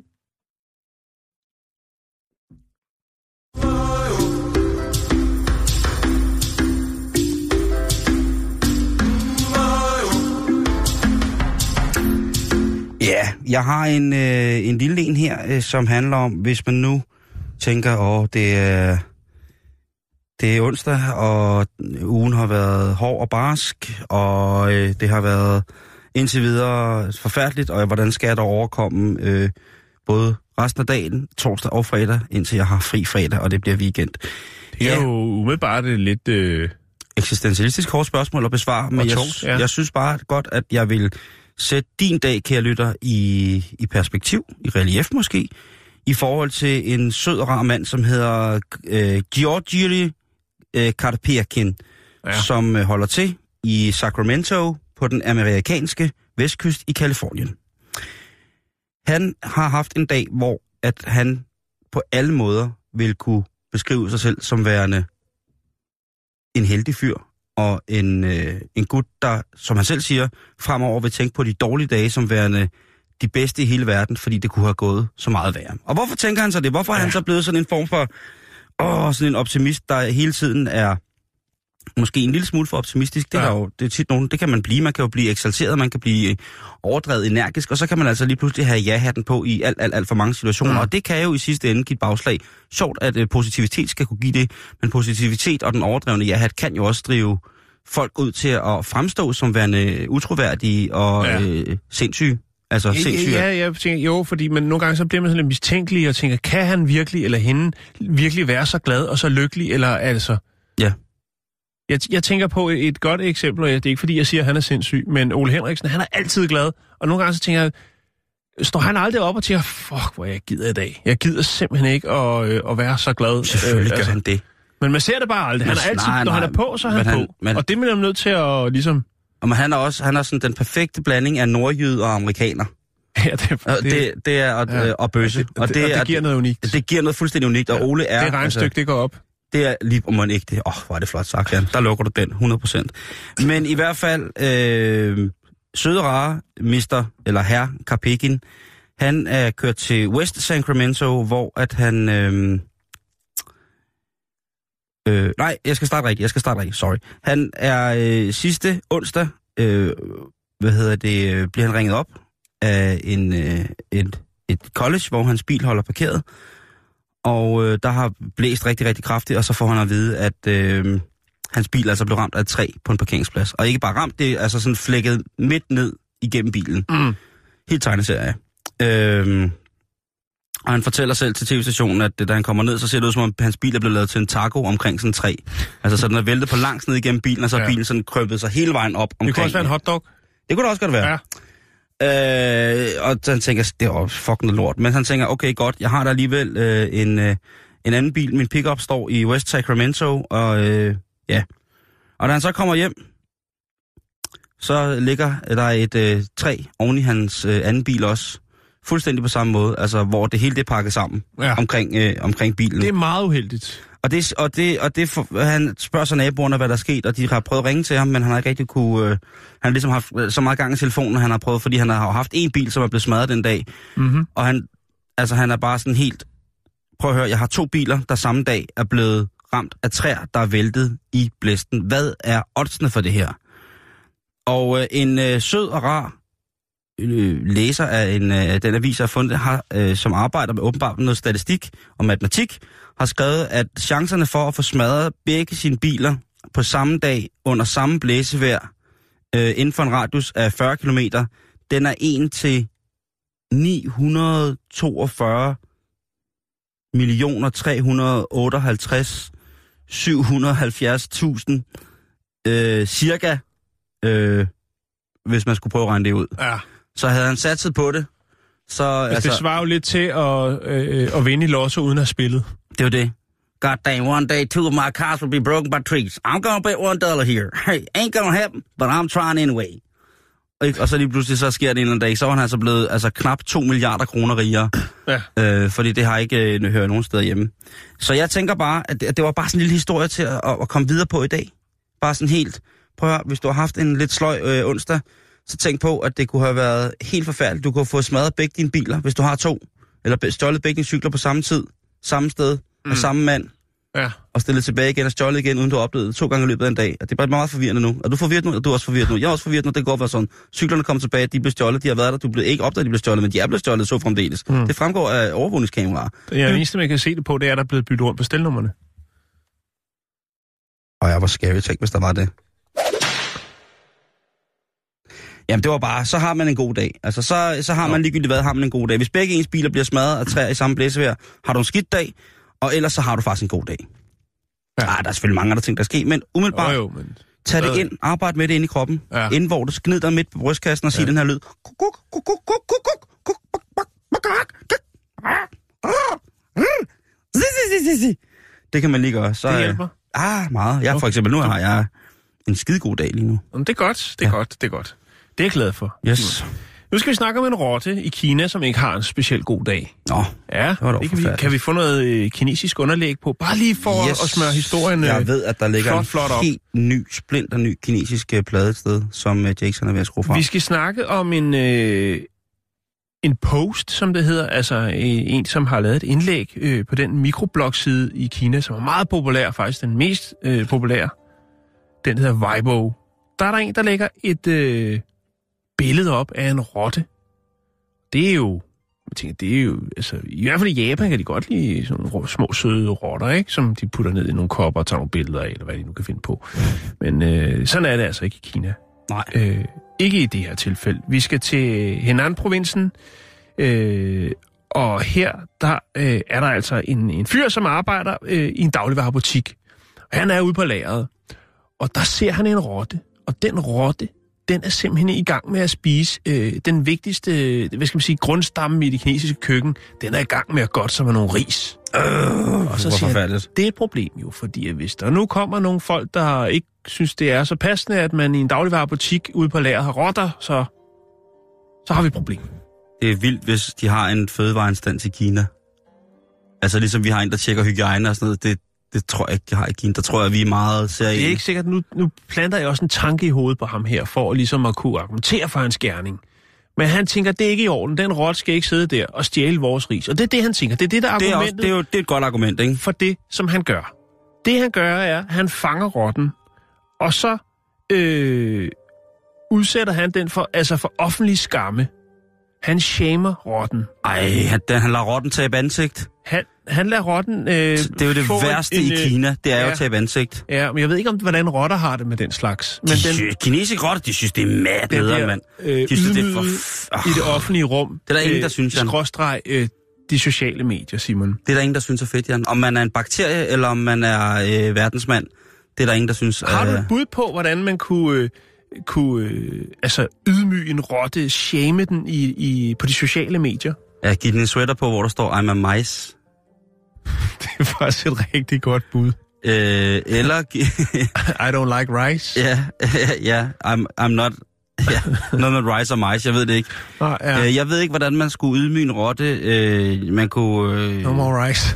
Ja, jeg har en, øh, en lille en her, øh, som handler om, hvis man nu tænker, åh, det er, det er onsdag, og ugen har været hård og barsk, og øh, det har været indtil videre forfærdeligt, og hvordan skal jeg da overkomme øh, både resten af dagen, torsdag og fredag, indtil jeg har fri fredag, og det bliver weekend. Det er ja. jo umiddelbart lidt... Øh... Eksistentialistisk hårdt spørgsmål at besvare, men jeg, ja. jeg synes bare godt, at jeg vil sætte din dag, kære lytter, i, i perspektiv, i relief måske, i forhold til en sød og rar mand, som hedder øh, Georgi øh, Karpirkin, ja. som øh, holder til i Sacramento på den amerikanske vestkyst i Kalifornien. Han har haft en dag, hvor at han på alle måder vil kunne beskrive sig selv som værende en heldig fyr, og en, øh, en gut, der, som han selv siger, fremover vil tænke på de dårlige dage som værende de bedste i hele verden, fordi det kunne have gået så meget værre. Og hvorfor tænker han så det? Hvorfor er ja. han så blevet sådan en form for, åh, sådan en optimist, der hele tiden er måske en lille smule for optimistisk. Det, Ja. ja. er jo, det er tit nogen, det kan man blive. Man kan jo blive eksalteret, man kan blive øh, overdrevet energisk, og så kan man altså lige pludselig have ja-hatten på i alt, alt, alt for mange situationer. Mm. Mm. Og det kan jo i sidste ende give et bagslag. Sjovt, at øh, positivitet skal kunne give det, men positivitet og den overdrevne ja-hat kan jo også drive folk ud til at fremstå som værende utroværdige og Ja. ja. øh, sindssyge. Altså sindssyge. Ja, jeg tænker, jo, fordi men nogle gange så bliver man sådan lidt mistænkelig og tænker, kan han virkelig eller hende virkelig være så glad og så lykkelig, eller altså... Ja. Jeg, jeg tænker på et, godt eksempel, og det er ikke fordi, jeg siger, at han er sindssyg, men Ole Henriksen, han er altid glad, og nogle gange så tænker jeg, står han aldrig op og tænker, fuck, hvor jeg gider i dag. Jeg gider simpelthen ikke at, øh, at være så glad. Selvfølgelig Øh, gør han det. Men man ser det bare aldrig. Han er altid, nej, når han nej, er på, så er han, han- på. men- Og det er man nødt til at ligesom... Og men han er også han er sådan den perfekte blanding af nordjyde og amerikaner. [laughs] Ja, det, Og det, det er og, Ja. ja. og bøsse. og det, og det, og det giver noget unikt. det giver noget fuldstændig unikt, og Ja. Ole er... det regnstykke, det går op. Det er lige om man ikke det. Åh, oh, hvor er det flot sagt, Jan. Der lukker du den, 100%. Men i hvert fald, øh, søde rare mister, eller herr Karpegin, han er kørt til West Sacramento, hvor at han... Øh, øh, nej, jeg skal starte rigtigt, jeg skal starte rigtigt, sorry. Han er øh, sidste onsdag, øh, hvad hedder det, øh, bliver han ringet op af en, øh, et, et college, hvor hans bil holder parkeret. Og øh, der har blæst rigtig, rigtig kraftigt, og så får han at vide, at øh, hans bil altså blev ramt af et træ på en parkeringsplads. Og ikke bare ramt, det er altså sådan flækket midt ned igennem bilen. Mm. Helt tegneserie. Øh, og han fortæller selv til tv-stationen, at da han kommer ned, så ser det ud som om, hans bil er blevet lavet til en taco omkring sådan en træ. Altså så den er væltet på langs ned igennem bilen, og så er Ja. bilen sådan krøbet sig hele vejen op omkring. Det kunne også være en hotdog. Det kunne det også godt være. Ja. Øh, og han tænker, det er jo fucking lort. Men han tænker, okay godt, jeg har da alligevel øh, en, øh, en anden bil. Min pickup står i West Sacramento, og øh, ja. Og da han så kommer hjem, så ligger der et øh, træ oven i hans øh, anden bil også. Fuldstændig på samme måde, altså hvor det hele det pakket sammen Ja. omkring, øh, omkring bilen. Det er meget uheldigt. Og, det, og, det, og det for, han spørger så naboerne, hvad der er sket, og de har prøvet at ringe til ham, men han har ikke rigtig kunne... Øh, han har ligesom haft øh, så meget gang i telefonen, han har prøvet, fordi han har haft en bil, som er blevet smadret den dag. Mm-hmm. Og han, altså, han er bare sådan helt... Prøv at høre, jeg har to biler, der samme dag er blevet ramt af træer, der er væltet i blæsten. Hvad er oddsene for det her? Og øh, en øh, sød og rar øh, læser af en, øh, den avis, jeg har fundet, har, øh, som arbejder med åbenbart med noget statistik og matematik, har skrevet, at chancerne for at få smadret begge sine biler på samme dag under samme blæsevejr øh, inden for en radius af 40 km, den er 1 til 942 millioner 358 770.000 øh, cirka, øh, hvis man skulle prøve at regne det ud. Ja. Så havde han satset på det, så Altså, altså, det svarer jo lidt til at, øh, at vinde i lotto uden at have spillet. det var det. God damn, one day two of my cars will be broken by trees. I'm gonna bet one dollar here. Hey, ain't gonna happen, but I'm trying anyway. Og, ikke- og så lige pludselig så sker det en eller anden dag, så var han altså blevet altså, knap 2 milliarder kroner rigere. [clears throat] Ja. Øh, fordi det har ikke øh, hørt nogen steder hjemme. Så jeg tænker bare, at det, at det var bare sådan en lille historie til at, at, at komme videre på i dag. Bare sådan helt, prøv at høre, hvis du har haft en lidt sløj øh, onsdag, så tænk på, at det kunne have været helt forfærdeligt. Du kunne have fået smadret begge dine biler, hvis du har to. Eller stjålet begge dine cykler på samme tid, samme sted, mm. af samme mand, Ja. og stillet tilbage igen og stjålet igen, uden du har oplevet det to gange i løbet af en dag. Og det er bare meget forvirrende nu. Er du forvirret nu, og du er også forvirret nu? Jeg er også forvirret nu, det går være sådan. Cyklerne kommer tilbage, de blev stjålet, de har været der, du blev ikke opdaget, de blev stjålet, men de er blevet stjålet så fremdeles. Mm. Det fremgår af overvågningskameraer. Ja, det eneste, man kan se det på, det er, at der er blevet byttet rundt på stelnummerne. Og jeg var scary, tænk, hvis der var det. Jamen det var bare, så har man en god dag. Altså så, så har man ligegyldigt hvad, har man en god dag. Hvis begge ens biler bliver smadret af træer i samme blæsevejr, har du en skidt dag, og ellers så har du faktisk en god dag. Ja. Ja. Ah, der er selvfølgelig mange andre ting, der sker, men umiddelbart, Jo, jo, men... tag det ind, arbejde med det ind i kroppen, Ja. inden hvor du gnid dig midt på brystkassen og sige Ja. den her lyd. Det kan man lige gøre. Så, Det øh, hjælper. Ah, meget. Jeg for eksempel, nu har jeg en skide god dag lige nu. Jamen, det er godt, det er ja. godt, det er godt. Det er jeg glad for. Yes. Nu skal vi snakke om en rotte i Kina, som ikke har en speciel god dag. Nå, Ja, var dog det kan, vi, kan vi få noget øh, kinesisk underlæg på? Bare lige for yes. at smøre historien. øh, Jeg ved, at der ligger flot, en flot op. helt ny, splinter ny kinesisk øh, plade et sted, som øh, Jackson er ved at skrue fra. Vi skal snakke om en, øh, en post, som det hedder. Altså øh, en, som har lavet et indlæg øh, på den mikroblog-side i Kina, som er meget populær, faktisk den mest øh, populære. den hedder Weibo. Der er der en, der lægger et øh, billede op af en rotte. Det er jo, jeg tænker, det er jo, altså, i hvert fald i Japan kan de godt lide sådan nogle små søde rotter, ikke? Som de putter ned i nogle kopper og tager nogle billeder af, eller hvad de nu kan finde på. Men øh, sådan er det altså ikke i Kina. Nej. Øh, ikke i det her tilfælde. Vi skal til Henan-provincen, øh, og her der øh, er der altså en, en fyr, som arbejder øh, i en dagligvarerbutik. Og han er ude på lageret, og der ser han en rotte. Og den rotte, den er simpelthen i gang med at spise øh, den vigtigste, hvad skal man sige, grundstamme i det kinesiske køkken. Den er i gang med at godt som nogle ris. Øh, Og så siger han, det er et problem jo, fordi hvis der nu kommer nogle folk, der ikke synes, det er så passende, at man i en dagligvarerbutik ude på lageret har rotter, så, så har vi et problem. Det er vildt, hvis de har en fødevareinstans i Kina. Altså ligesom vi har en, der tjekker hygiejne og sådan noget. Det, det tror jeg ikke, de har i Kina. Der tror jeg, vi er meget Det er seriøse. ikke sikkert, nu, nu planter jeg også en tanke i hovedet på ham her, for ligesom at kunne argumentere for hans gerning. Men han tænker, det er ikke i orden. Den rotte skal ikke sidde der og stjæle vores ris. Og det er det, han tænker. Det er det, der er Det er, også, argumentet det er jo det er et godt argument, ikke? for det, som han gør. Det, han gør, er, at han fanger rotten, og så øh, udsætter han den for, altså for offentlig skamme. Han shamer rotten. Ej, han, han lader rotten tabe ansigt. Han, han lader rotten øh, Det er jo det værste en, i øh, Kina, det er jo ja. at tabe ansigt. Ja, men jeg ved ikke, om hvordan rotter har det med den slags. Men De den, kinesiske rotter, de synes, det er mad bliver mand. øh, De synes, det er for... f- i det offentlige rum. Det er der ingen, der synes, Jan. Skråstreg øh, de sociale medier, Simon. Det er der ingen, der synes er fedt, Jan. Om man er en bakterie, eller om man er øh, verdensmand, det er der ingen, der synes Har du et bud på, hvordan man kunne, øh, kunne øh, altså ydmyge en rotte, shame den i, i, på de sociale medier? Ja, giv den en sweater på, hvor der står, I'm a mice. [laughs] Det er faktisk et rigtig godt bud. Øh, eller... [laughs] I don't like rice. ja, [laughs] ja, I'm, I'm not... Ja, noget med rice og mice, jeg ved det ikke. Nå, ja. Øh, jeg ved ikke, hvordan man skulle ydmyge en rotte. Øh, man kunne... Øh, No more rice.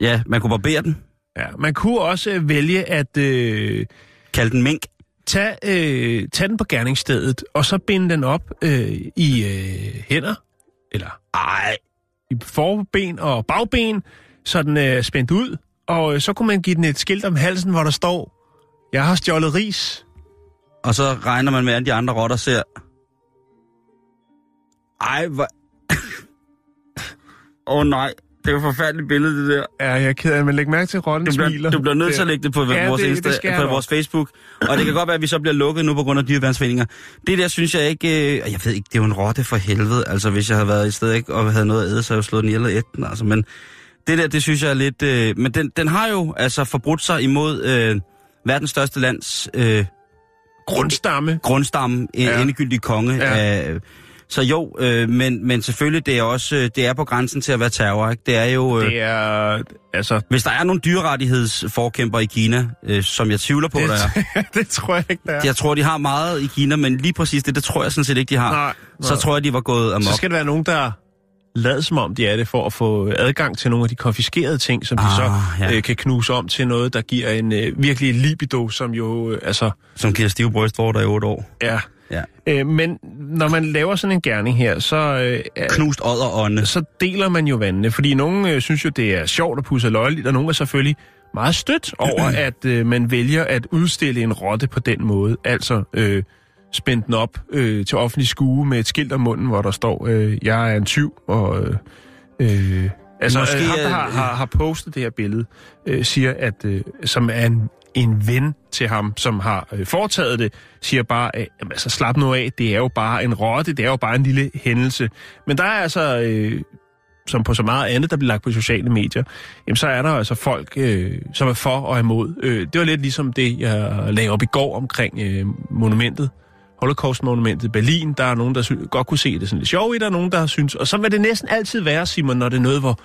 ja, man kunne barbere den. ja, man kunne også øh, vælge at øh, Kalde den mink. tage, øh, tage den på gerningsstedet, og så binde den op øh, i øh, hænder, eller Ej, i forben og bagben, så den er spændt ud, og øh, så kunne man give den et skilt om halsen, hvor der står, jeg har stjålet ris. og så regner man med, at de andre rotter ser... Ej, hvor... [coughs] Åh oh, nej, det er et forfærdeligt billede, det der. Ja, jeg er ked af, men læg mærke til, at rotten Du smiler. bliver, du bliver nødt til at lægge det på Ja, vores, det- Insta, det på vores Facebook. Og det kan godt være, at vi så bliver lukket nu på grund af dyrevandsforeninger. Det der synes jeg ikke... Øh, jeg ved ikke, det er jo en rotte for helvede. Altså, hvis jeg havde været i stedet ikke, og havde noget at æde, så havde jeg slået den ihjel og ædt den. Altså, men det der, det synes jeg er lidt... Øh, men den, den har jo altså forbrudt sig imod øh, verdens største lands øh, Grundstamme. grundstamme, en Ja. endegyldig konge. Ja. Ja. Øh, så jo, øh, men, men selvfølgelig, det er også øh, det er på grænsen til at være terror. Ikke? Det er jo... Øh, Det er, altså... hvis der er nogle dyrerettighedsforkæmper i Kina, øh, som jeg tvivler på, Det, der er. [laughs] det tror jeg ikke, der er. Jeg tror, de har meget i Kina, men lige præcis det, det tror jeg sådan set ikke, de har. Nej, Så nej. tror jeg, de var gået amok. Så skal det være nogen, der lader som om, de er det, for at få adgang til nogle af de konfiskerede ting, som de Ah, så ja. øh, kan knuse om til noget, der giver en øh, virkelig libido, som jo, øh, altså, Som giver stive brystvorter i otte år. er... Ja. Øh, men når man laver sådan en gerning her, så, øh, Knust ånde. så deler man jo vandene. Fordi nogen øh, synes jo, det er sjovt at pusse løjeligt, og nogen er selvfølgelig meget stødt over, [clears throat] at øh, man vælger at udstille en rotte på den måde. Altså øh, spændt den op øh, til offentlig skue med et skilt om munden, hvor der står, øh, jeg er en tyv, og... Øh, øh, altså, Måske Måske, ham, der er- har, har, har postet det her billede, øh, siger, at øh, som er en, en ven til ham, som har øh, foretaget det, siger bare, øh, jamen, altså slap nu af, det er jo bare en rotte, det er jo bare en lille hændelse. Men der er altså, øh, som på så meget andet, der bliver lagt på sociale medier, jamen så er der altså folk, øh, som er for og imod. Øh, det var lidt ligesom det, jeg lagde op i går omkring øh, monumentet. Holocaust-monumentet i Berlin. Der er nogen, der sy- godt kunne se det sådan lidt sjovt i, der er nogen, der synes... Og så vil det næsten altid være, Simon, når det er noget, hvor,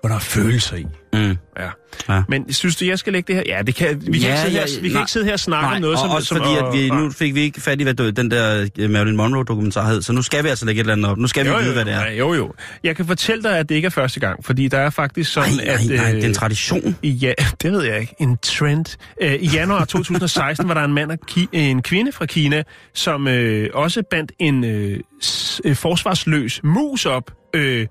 hvor der er følelser i. Mm. Ja. Ja. Men synes du, jeg skal lægge det her? Ja, det kan, vi kan, Ja, ikke, sidde her, ja, vi kan nej. ikke sidde her og snakke Nej, om noget, og som... også som fordi, at vi, og- nu fik vi ikke fat i, hvad den der øh, Marilyn Monroe-dokumentar hed, så nu skal vi altså lægge et eller andet op. Nu skal vi jo, vide, jo, hvad det er. ja, Jo, jo. Jeg kan fortælle dig, at det ikke er første gang, fordi der er faktisk sådan, nej, at... nej, det er en øh, tradition. Ja, [laughs] det ved jeg ikke. En trend. Øh, I januar 2016 var der en mand og ki- en kvinde fra Kina, som øh, også bandt en øh, s- øh, forsvarsløs mus op øh,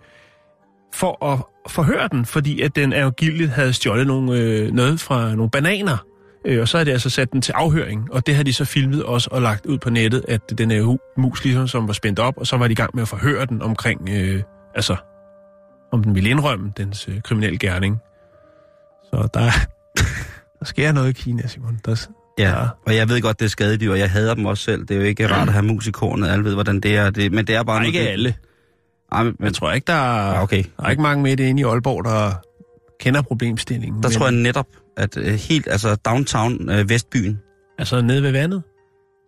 for at forhøre den, fordi at den angiveligt havde stjålet nogle, øh, noget fra nogle bananer Øh, og så har de altså sat den til afhøring, og det har de så filmet også og lagt ud på nettet, at den er hu- mus ligesom, som var spændt op, og så var de i gang med at forhøre den omkring, øh, altså, om den ville indrømme dens øh, kriminelle gerning. Så der, [laughs] der sker noget i Kina, Simon. Der, Ja, og jeg ved godt, det er skadedyr, og jeg hader dem også selv. Det er jo ikke rart at have mus i kornet, alle ved, hvordan det er. Det, men det er bare... Nej, ikke alle. Ej, men, Jeg tror ikke, der er, Ja, okay. der er ikke mange med det inde i Aalborg, der kender problemstillingen. der men, tror jeg netop, at øh, helt, altså downtown øh, Vestbyen, Altså nede ved vandet?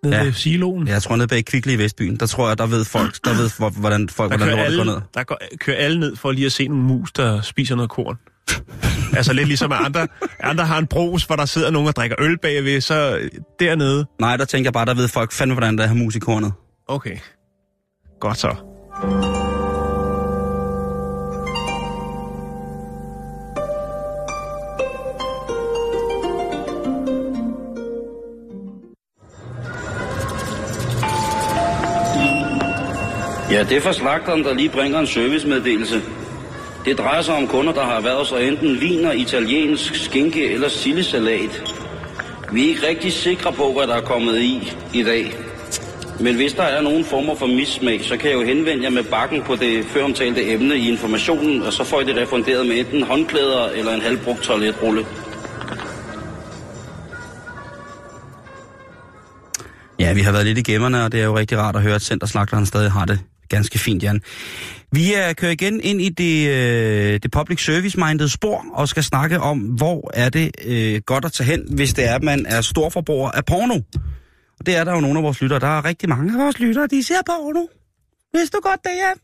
Nede Ja. ved siloen? jeg tror nede bag Kvickly i Vestbyen, der tror jeg, der ved folk, der ved, hvor- hvordan folk, Der hvordan lortet går alle, ned. der går, kører alle ned for lige at se nogle mus, der spiser noget korn. altså lidt ligesom andre, andre har en brus, hvor der sidder nogen og drikker øl bagved, så dernede. Nej, der tænker jeg bare, der ved folk fandme, hvordan der er mus i kornet. Okay. Godt så. Ja, det er for slagteren, der lige bringer en servicemeddelelse. Det drejer sig om kunder, der har erhvervet sig enten viner, italiensk, skinke eller sillesalat. Vi er ikke rigtig sikre på, hvad der er kommet i i dag. Men hvis der er nogen former for mismag, så kan jeg jo henvende jer med bakken på det føromtalte emne i informationen, og så får I det refunderet med enten håndklæder eller en halvbrugt toiletrulle. Ja, vi har været lidt i gemmerne, og det er jo rigtig rart at høre, at Centerslagteren stadig har det ganske fint, Jan. Vi er kører igen ind i det, øh, det public service-minded spor, og skal snakke om, hvor er det øh, godt at tage hen, hvis det er, at man er storforbruger af porno. Og det er der jo nogle af vores lyttere. Der er rigtig mange af vores lyttere, de ser porno. Vidste du godt det, Jan?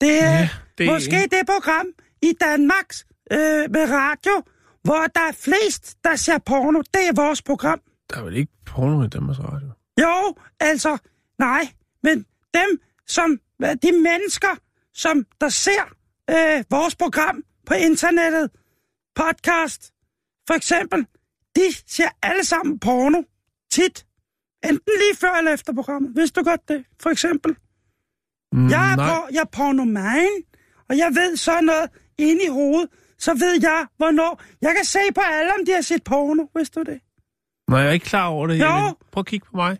Det er Ja, det- måske det program i Danmarks øh, med radio, hvor der er flest, der ser porno. Det er vores program. Der er vel ikke porno i Danmarks Radio? Jo, altså, nej, men dem, som, de mennesker, som der ser øh, vores program på internettet, podcast, for eksempel, de ser alle sammen porno, tit. Enten lige før eller efter programmet. Vidste du godt det, for eksempel? Mm, Jeg er, nej. på, jeg er pornoman, og jeg ved sådan noget inde i hovedet, så ved jeg, hvornår. Jeg kan se på alle, om de har set porno, vidste du det? Nej, jeg er ikke klar over det. Jo. Prøv at kigge på mig.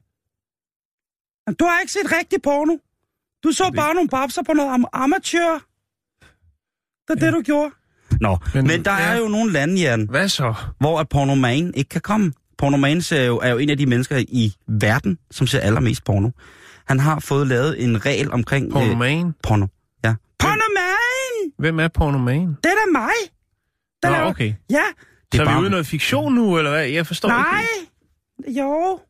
Du har ikke set rigtig porno. Du så Det- bare nogle babser på noget am- amatør. Det er ja. det, du gjorde. Nå, men, Men- der ja. er jo nogle lande, Jan, Hvad så? hvor at pornoman ikke kan komme. Pornoman ser jo, er jo en af de mennesker i verden, som ser allermest porno. Han har fået lavet en regel omkring... Øh, Pornoman? porno. Ja. Pornoman! Hvem er pornoman? Det er da mig. Der Nå, laver- okay. Ja, Det så er bare- vi ude i noget fiktion nu, eller hvad? Jeg forstår nej. ikke, Jo.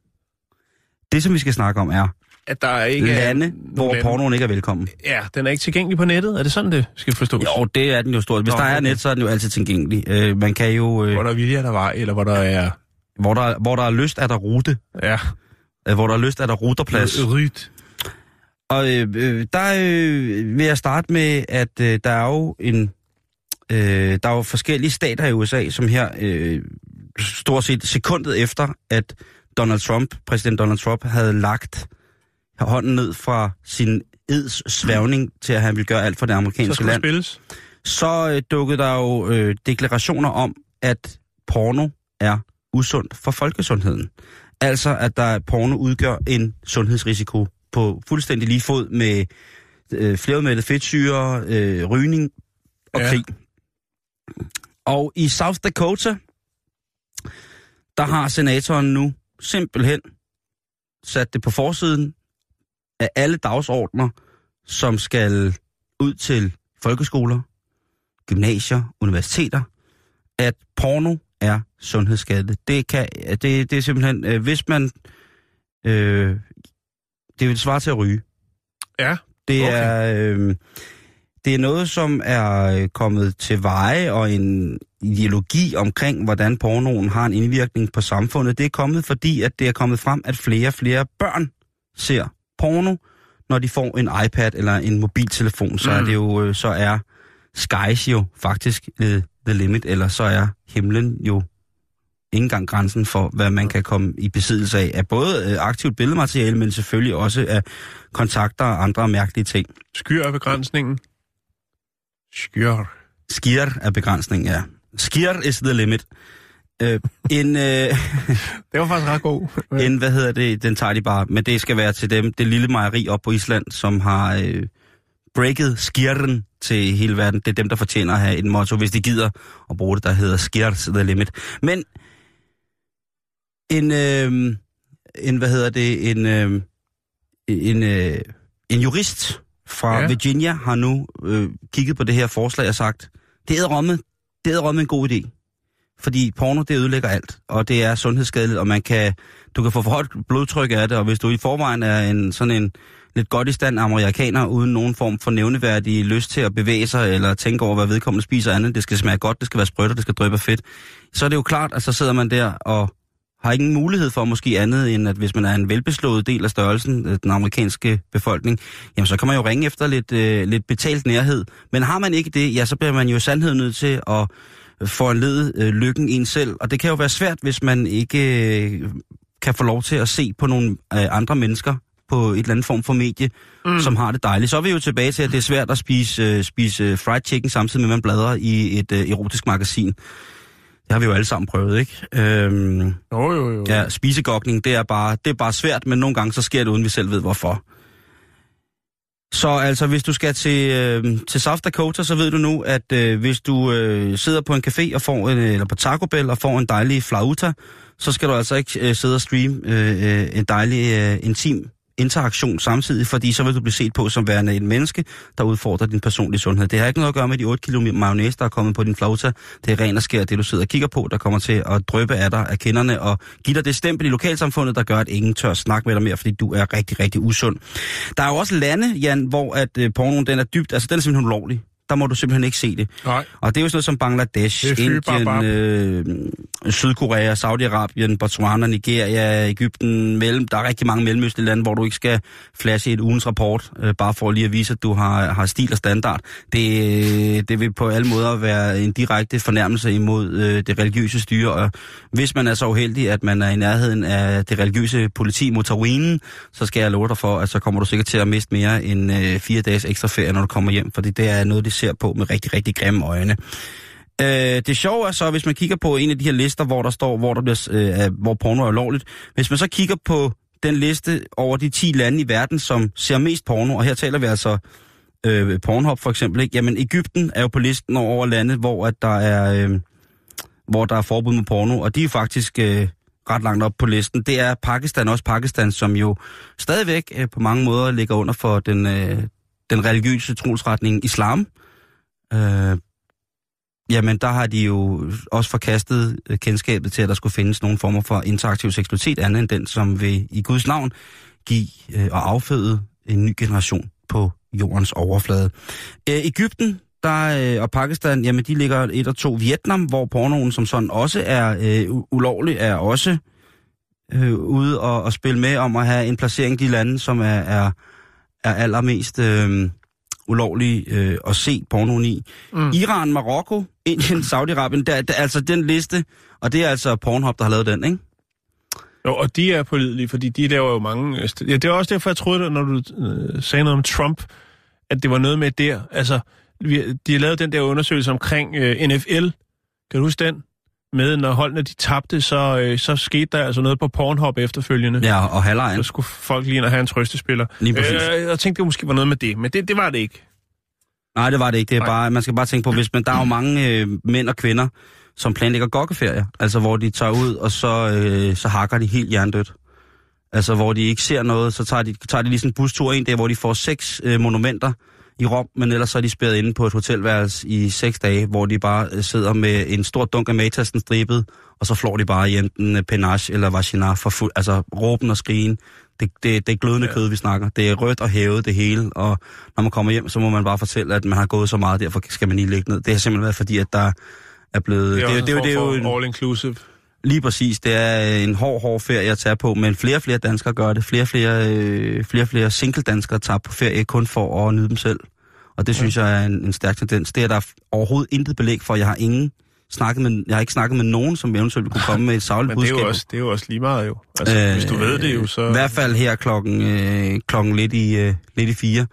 Det, som vi skal snakke om, er at der ikke lande, er... hvor lande. pornoen ikke er velkommen. Ja, den er ikke tilgængelig på nettet. Er det sådan, det skal forstås? Jo, det er den jo stort. Hvis Nå, der er net, så er den jo altid tilgængelig. Øh, man kan jo... Øh, Hvor der er vilje, er der vej, eller hvor der er... Hvor der, hvor der er lyst, er der rute. Ja, Øh, Hvor der er lyst, er der ruterplads. ryt. Og øh, øh, der øh, vil jeg starte med, at øh, der er jo en... Øh, der er jo forskellige stater i USA, som her øh, stort set sekundet efter, at Donald Trump, præsident Donald Trump, havde lagt hånden ned fra sin eds sværgning til, at han ville gøre alt for det Så amerikanske der land. spilles. så øh, dukkede der jo øh, deklarationer om, at porno er usundt for folkesundheden. Altså, at der porno udgør en sundhedsrisiko på fuldstændig lige fod med øh, flermættet fedtsyre, øh, rygning og ja. krig. Og i South Dakota, der har senatoren nu simpelthen sat det på forsiden af alle dagsordner, som skal ud til folkeskoler, gymnasier, universiteter, at porno er sundhedsskadeligt. Det, kan, det, det er simpelthen, øh, hvis man... Øh, det vil svare til at ryge. Ja, Det Okay. er... Øh, det er noget, som er øh, kommet til veje, og en ideologi omkring, hvordan pornoen har en indvirkning på samfundet. Det er kommet, fordi at det er kommet frem, at flere og flere børn ser porno, når de får en iPad eller en mobiltelefon. Så Mm. er det jo, øh, så er skies jo faktisk uh, the limit, eller så er himlen jo ikke engang grænsen for, hvad man kan komme i besiddelse af. Af både øh, aktivt billedmateriale, men selvfølgelig også af kontakter og andre mærkelige ting. skyr er begrænsningen. Skyr. Skier er begrænsningen, ja. Skier is the limit. Øh, en, øh, Det var faktisk ret god. [laughs] en, hvad hedder det, den tager de bare. Men det skal være til dem, det lille mejeri op på Island, som har øh, breaket skirren til hele verden. Det er dem, der fortjener at have et motto, hvis de gider at bruge det, der hedder Skirs the Limit. Men en, øh, en hvad hedder det, en, øh, en, øh, en jurist fra Ja. ja. Virginia har nu øh, kigget på det her forslag og sagt, det er romme, det er romme en god idé. Fordi porno, det ødelægger alt, og det er sundhedsskadeligt, og man kan, du kan få for højt blodtryk af det, og hvis du i forvejen er en sådan en lidt godt i stand amerikaner, uden nogen form for nævneværdig lyst til at bevæge sig, eller tænke over, hvad vedkommende spiser andet, det skal smage godt, det skal være sprødt, og det skal dryppe fedt, så er det jo klart, at så sidder man der og har ingen mulighed for måske andet, end at hvis man er en velbeslået del af størrelsen, øh, den amerikanske befolkning, jamen så kan man jo ringe efter lidt, øh, lidt betalt nærhed. Men har man ikke det, ja, så bliver man jo i sandhed nødt til at foranlede øh, lykken en selv. Og det kan jo være svært, hvis man ikke øh, kan få lov til at se på nogle øh, andre mennesker på et eller andet form for medie, mm. som har det dejligt. Så er vi jo tilbage til, at det er svært at spise, øh, spise øh, fried chicken, samtidig med, at man bladrer i et øh, erotisk magasin. Det har vi jo alle sammen prøvet, ikke? Øhm, Jo, jo, jo. Ja, spisegokning, det er, bare, det er bare svært, men nogle gange så sker det, uden vi selv ved hvorfor. Så altså, hvis du skal til, øh, til South Dakota, så ved du nu, at øh, hvis du øh, sidder på en café og får en, eller på Taco Bell og får en dejlig flauta, så skal du altså ikke øh, sidde og streame øh, øh, en dejlig øh, intim interaktion samtidig, fordi så vil du blive set på som værende et menneske, der udfordrer din personlige sundhed. Det har ikke noget at gøre med de 8 kilo mayonnaise, der er kommet på din flauta. Det er ren og skær det, du sidder og kigger på, der kommer til at drøbe af dig af kinderne og give dig det stempel i lokalsamfundet, der gør, at ingen tør snakke med dig mere, fordi du er rigtig, rigtig usund. Der er jo også lande, Jan, hvor at øh, pornoen den er dybt, altså den er simpelthen ulovlig. Der må du simpelthen ikke se det. Nej. Og det er jo sådan noget som Bangladesh, Det. Indien, øh, Sydkorea, Saudi-Arabien, Botswana, Nigeria, Ægypten, mellem, der er rigtig mange mellemøstlige lande, hvor du ikke skal flashe et ugens rapport, øh, bare for lige at vise, at du har, har stil og standard. Det, det vil på alle måder være en direkte fornærmelse imod øh, det religiøse styre, og hvis man er så uheldig, at man er i nærheden af det religiøse politi mod ruinen, så skal jeg love dig for, at så kommer du sikkert til at miste mere end øh, fire dages ekstra ferie, når du kommer hjem, fordi det er noget, de ser på med rigtig, rigtig grimme øjne. Øh, det sjove er så, hvis man kigger på en af de her lister, hvor der står, hvor, der bliver, øh, hvor porno er ulovligt. Hvis man så kigger på den liste over de 10 lande i verden, som ser mest porno, og her taler vi altså øh, Pornhub for eksempel, ikke? jamen Ægypten er jo på listen over lande, hvor at der er øh, hvor der er forbud mod porno, og de er faktisk øh, ret langt op på listen. Det er Pakistan, også Pakistan, som jo stadigvæk øh, på mange måder ligger under for den, øh, den religiøse trosretning islam. Øh, jamen, der har de jo også forkastet øh, kendskabet til, at der skulle findes nogle former for interaktiv seksualitet, andet end den, som vil i Guds navn give øh, og afføde en ny generation på jordens overflade. Øh, Ægypten der, øh, og Pakistan, jamen de ligger et og to. Vietnam, hvor pornoen som sådan også er øh, ulovlig, er også øh, ude og, og spille med om at have en placering i de lande, som er, er, er allermest øh, ulovlige øh, at se pornoen i. Mm. Iran, Marokko, Indien, [laughs] Saudi-Arabien, der, der, altså den liste, og det er altså Pornhub, der har lavet den, ikke? Jo, og de er pålidelige, fordi de laver jo mange... øh, Ja, det er også derfor, jeg troede, når du øh, sagde noget om Trump, at det var noget med der. Altså, vi, de har lavet den der undersøgelse omkring øh, NFL. Kan du huske den? Med, når holdene de tabte, så, øh, så skete der altså noget på Pornhub efterfølgende. Ja, og halvlejen. Så skulle folk lige ind og have en trøstespiller. Lige præcis. Øh, jeg tænkte, det måske var noget med det, men det, det var det ikke. Nej, det var det ikke. Det er Nej. bare, man skal bare tænke på, hvis man, der er jo [clears throat] mange øh, mænd og kvinder, som planlægger gokkeferier. Altså, hvor de tager ud, og så, øh, så hakker de helt hjernedødt. Altså, hvor de ikke ser noget, så tager de, tager de lige sådan en bustur ind der, hvor de får seks øh, monumenter i Rom, men ellers så er de spærret inde på et hotelværelse i seks dage, hvor de bare øh, sidder med en stor dunk af matasten stribet, og så flår de bare i enten øh, penage eller vagina for fuld, altså råben og skrigen. Det, det, det er glødende ja. kød, vi snakker. Det er rødt og hævet, det hele, og når man kommer hjem, så må man bare fortælle, at man har gået så meget, derfor skal man lige ligge ned. Det har simpelthen været fordi, at der er blevet... Det er, det, det, det, det er jo en, all inclusive. Lige præcis. Det er en hård, hård ferie at tage på, men flere og flere danskere gør det. Flere og flere, øh, flere, flere single-danskere tager på ferie kun for at nyde dem selv. Og det synes jeg er en, en stærk tendens. Det er der overhovedet intet belæg for. Jeg har ingen snakket med, jeg har ikke snakket med nogen, som eventuelt kunne komme med et savligt Men det er, budskab. jo også, det er jo også lige meget jo. Altså, øh, hvis du ved det jo, så... I hvert fald her klokken, øh, klokken lidt, i, øh, lidt i fire.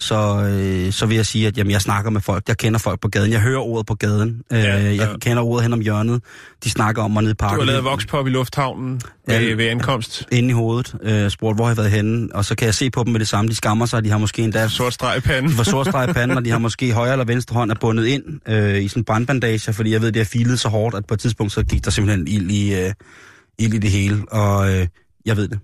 Så, øh, så vil jeg sige, at jamen, jeg snakker med folk. Jeg kender folk på gaden. Jeg hører ordet på gaden. Øh, Ja, jeg ja. kender ordet hen om hjørnet. De snakker om mig nede i Du parken. har lavet vokspop i lufthavnen Ja. ved, ved ankomst. Inde i hovedet. Øh, spurgt, hvor har jeg været henne? Og så kan jeg se på dem med det samme. De skammer sig. De har måske endda Sort streg i panden. de får sort streg i panden, og de har måske højre eller venstre hånd er bundet ind øh, i sådan en brandbandage, fordi jeg ved, det har filet så hårdt, at på et tidspunkt så gik der simpelthen ild i, øh, ild i det hele, og øh, jeg ved det.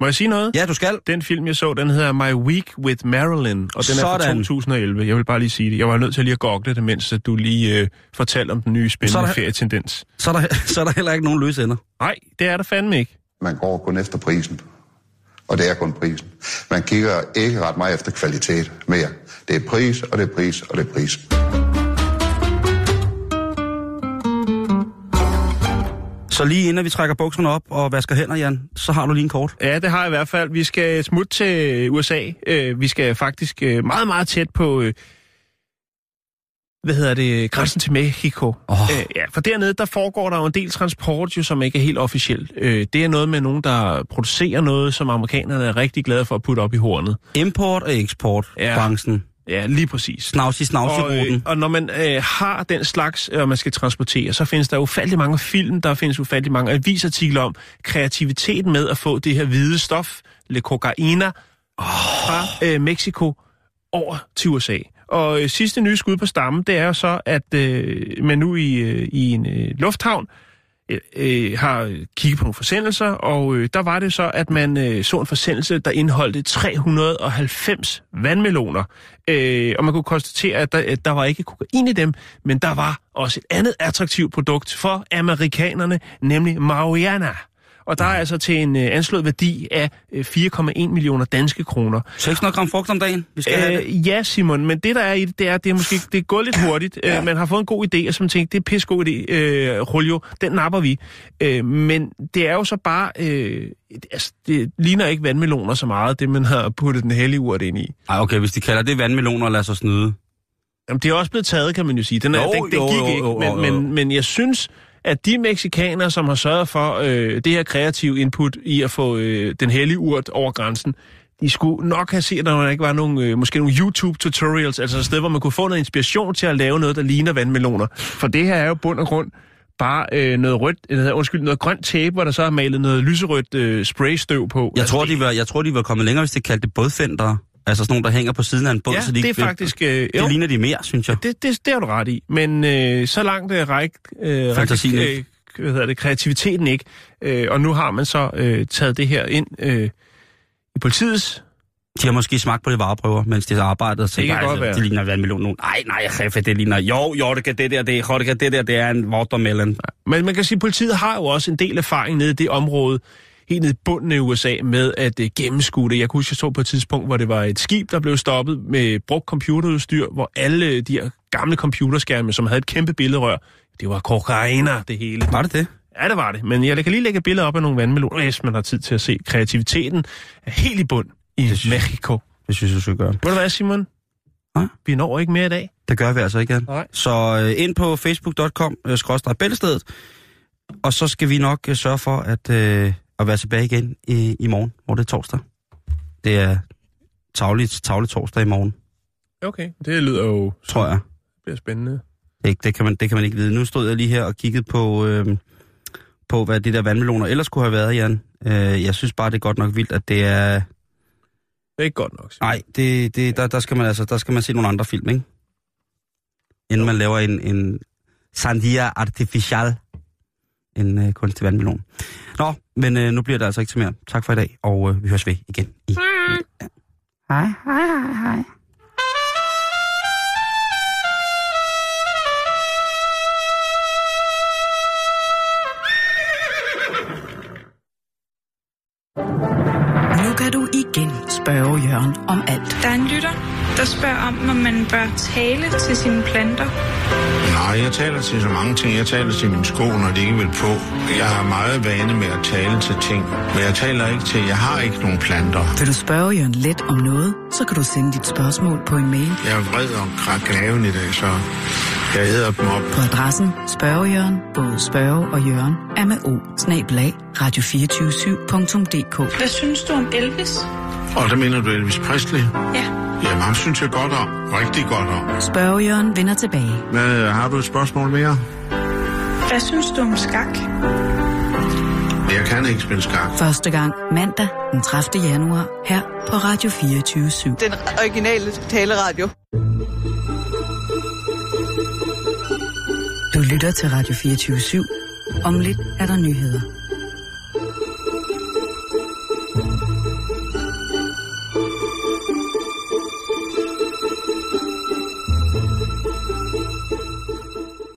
Må jeg sige noget? Ja, du skal. Den film, jeg så, den hedder My Week with Marilyn, og den er fra Sådan. 2011. Jeg vil bare lige sige det. Jeg var nødt til lige at google det, mens at du lige øh, fortalte om den nye Så spændende er der- ferietendens. Så er, der, så er der heller ikke nogen løse ender. Nej, det er der fandme ikke. Man går kun efter prisen. Og det er kun prisen. Man kigger ikke ret meget efter kvalitet mere. Det er pris, og det er pris, og det er pris. Så lige inden vi trækker bukserne op og vasker hænder, Jan, så har du lige en kort. Ja, det har jeg i hvert fald. Vi skal smutte til USA. Øh, vi skal faktisk øh, meget, meget tæt på... Øh, hvad hedder det, grænsen til Mexico. Øh, ja, for dernede, der foregår der jo en del transport, jo, som ikke er helt officielt. Øh, det er noget med nogen, der producerer noget, som amerikanerne er rigtig glade for at putte op i hornet. Import og eksport, ja. branchen. Ja, lige præcis. Snavsi, snavsi, Og, øh, og når man øh, har den slags, øh, man skal transportere, så findes der ufattelig mange film, der findes ufattelig mange avisartikler om kreativiteten med at få det her hvide stof, le cocaina, fra øh, Mexico over til USA. Og øh, sidste nye skud på stammen, det er jo så, at øh, man nu i, øh, i en øh, lufthavn Øh, øh, har kigget på nogle forsendelser, og øh, der var det så, at man øh, så en forsendelse, der indeholdte 390 vandmeloner. Øh, og man kunne konstatere, at der, at der var ikke kokain i dem, men der var også et andet attraktivt produkt for amerikanerne, nemlig marijuana. Og der er altså til en øh, anslået værdi af øh, 4,1 millioner danske kroner. 600 gram frugt om dagen. Vi skal have det. Øh, ja, Simon, men det der er i det, det er, det er måske det er gået lidt hurtigt. Ja. Øh, man har fået en god idé, og man tænkte, det er pisse god idé, øh, Julio, den napper vi. Øh, men det er jo så bare, øh, altså, det ligner ikke vandmeloner så meget, det man har puttet den hellige urt ind i. Ej, okay, hvis de kalder det vandmeloner, lad sig snyde. Jamen, det er også blevet taget, kan man jo sige. Den, er, Jo, den, den jo, gik jo, ikke, jo, men, jo, jo. Men, men jeg synes, at de mexikanere, som har sørget for øh, det her kreative input i at få øh, den hellige urt over grænsen, de skulle nok have set, at der ikke var nogen, øh, måske nogle YouTube-tutorials, altså et sted, hvor man kunne få noget inspiration til at lave noget, der ligner vandmeloner. For det her er jo bund og grund bare øh, noget rødt, eller, undskyld, noget grønt tape, hvor der så er malet noget lyserødt øh, spraystøv på. Jeg Altså, tror, de var, jeg tror, de var kommet længere, hvis de kaldte det bådfændere. Altså sådan nogle, der hænger på siden af en båd, Ja, så de det er faktisk... Øh, Det jo. ligner de mere, synes jeg. Det, det, det har du ret i. Men øh, så langt øh, ræk, øh, Fantasien ræk, ikke. øh, hvad hedder det, kreativiteten ikke. Øh, og nu har man så øh, taget det her ind øh, i politiets... De har måske smagt på det vareprøver, mens de har arbejdet. Og tænkt, kan "Ej, godt altså, være. Det ligner vandmelon. nu. Nej, nej, chefe, det ligner... Jo, jo, det kan det der, det, jo, det kan det der, det er en watermelon. Men man kan sige, at politiet har jo også en del erfaring nede i det område, helt nede i bunden af USA, med at øh, gennemskue det. Jeg kunne huske, jeg så på et tidspunkt, hvor det var et skib, der blev stoppet med brugt computerudstyr, hvor alle de her gamle computerskærme, som havde et kæmpe billedrør, det var kokainer, det hele. Var det det? Ja, det var det. Men jeg kan lige lægge et billede op af nogle vandmeloner, hvis man har tid til at se. Kreativiteten er helt i bund i Mexico. Det synes jeg, du skal gøre. Ved du hvad, Simon? Hvad? Vi når ikke mere i dag. Det gør vi altså ikke, Jan. Nej. Så øh, ind på facebook.com, øh, skrådstræk bæltestedet, og så skal vi nok øh, sørge for at, øh, at være tilbage igen i, i morgen, hvor det er torsdag. Det er tavligt, tavligt torsdag i morgen, Okay, det lyder jo... tror jeg. Det bliver spændende. Det, det, kan man, det kan man ikke vide. Nu stod jeg lige her og kiggede på, øh, på hvad det der vandmeloner ellers kunne have været, Jan. Øh, jeg synes bare, det er godt nok vildt, at det er... Det er ikke godt nok. Nej, det, det, der, der, skal man altså, der skal man se nogle andre film, ikke? Inden man laver en, en Sandia Artificial, en øh, kunstig vandmelon. Nå, men øh, nu bliver det altså ikke til mere. Tak for i dag, og øh, vi høres ved igen. I, ja. Hej, hej, hej, hej. Nu kan du igen spørge Jørgen om alt. Der er en lytter, der spørger om, om man bør tale til sine planter. Nej, jeg taler til så mange ting. Jeg taler til mine sko, når de ikke vil på. Jeg har meget vane med at tale til ting, men jeg taler ikke til, jeg har ikke nogen planter. Vil du spørge Jørgen let om noget, så kan du sende dit spørgsmål på en mail Jeg er vred om krakken i dag, så jeg hedder dem op. på adressen spørgejørgen, både spørge og jørgen, er med o, snablag, radio247.dk. Hvad synes du om Elvis? Og der mener du Elvis Presley? Ja. Jamen, ham synes jeg godt om. Rigtig godt om. Spørgejørgen vender tilbage. Hvad, har du et spørgsmål mere? Hvad synes du om skak? Jeg kan ikke spille skak. Første gang mandag den 30. januar her på Radio 24 Den originale taleradio. Du lytter til Radio 24 Om lidt er der nyheder.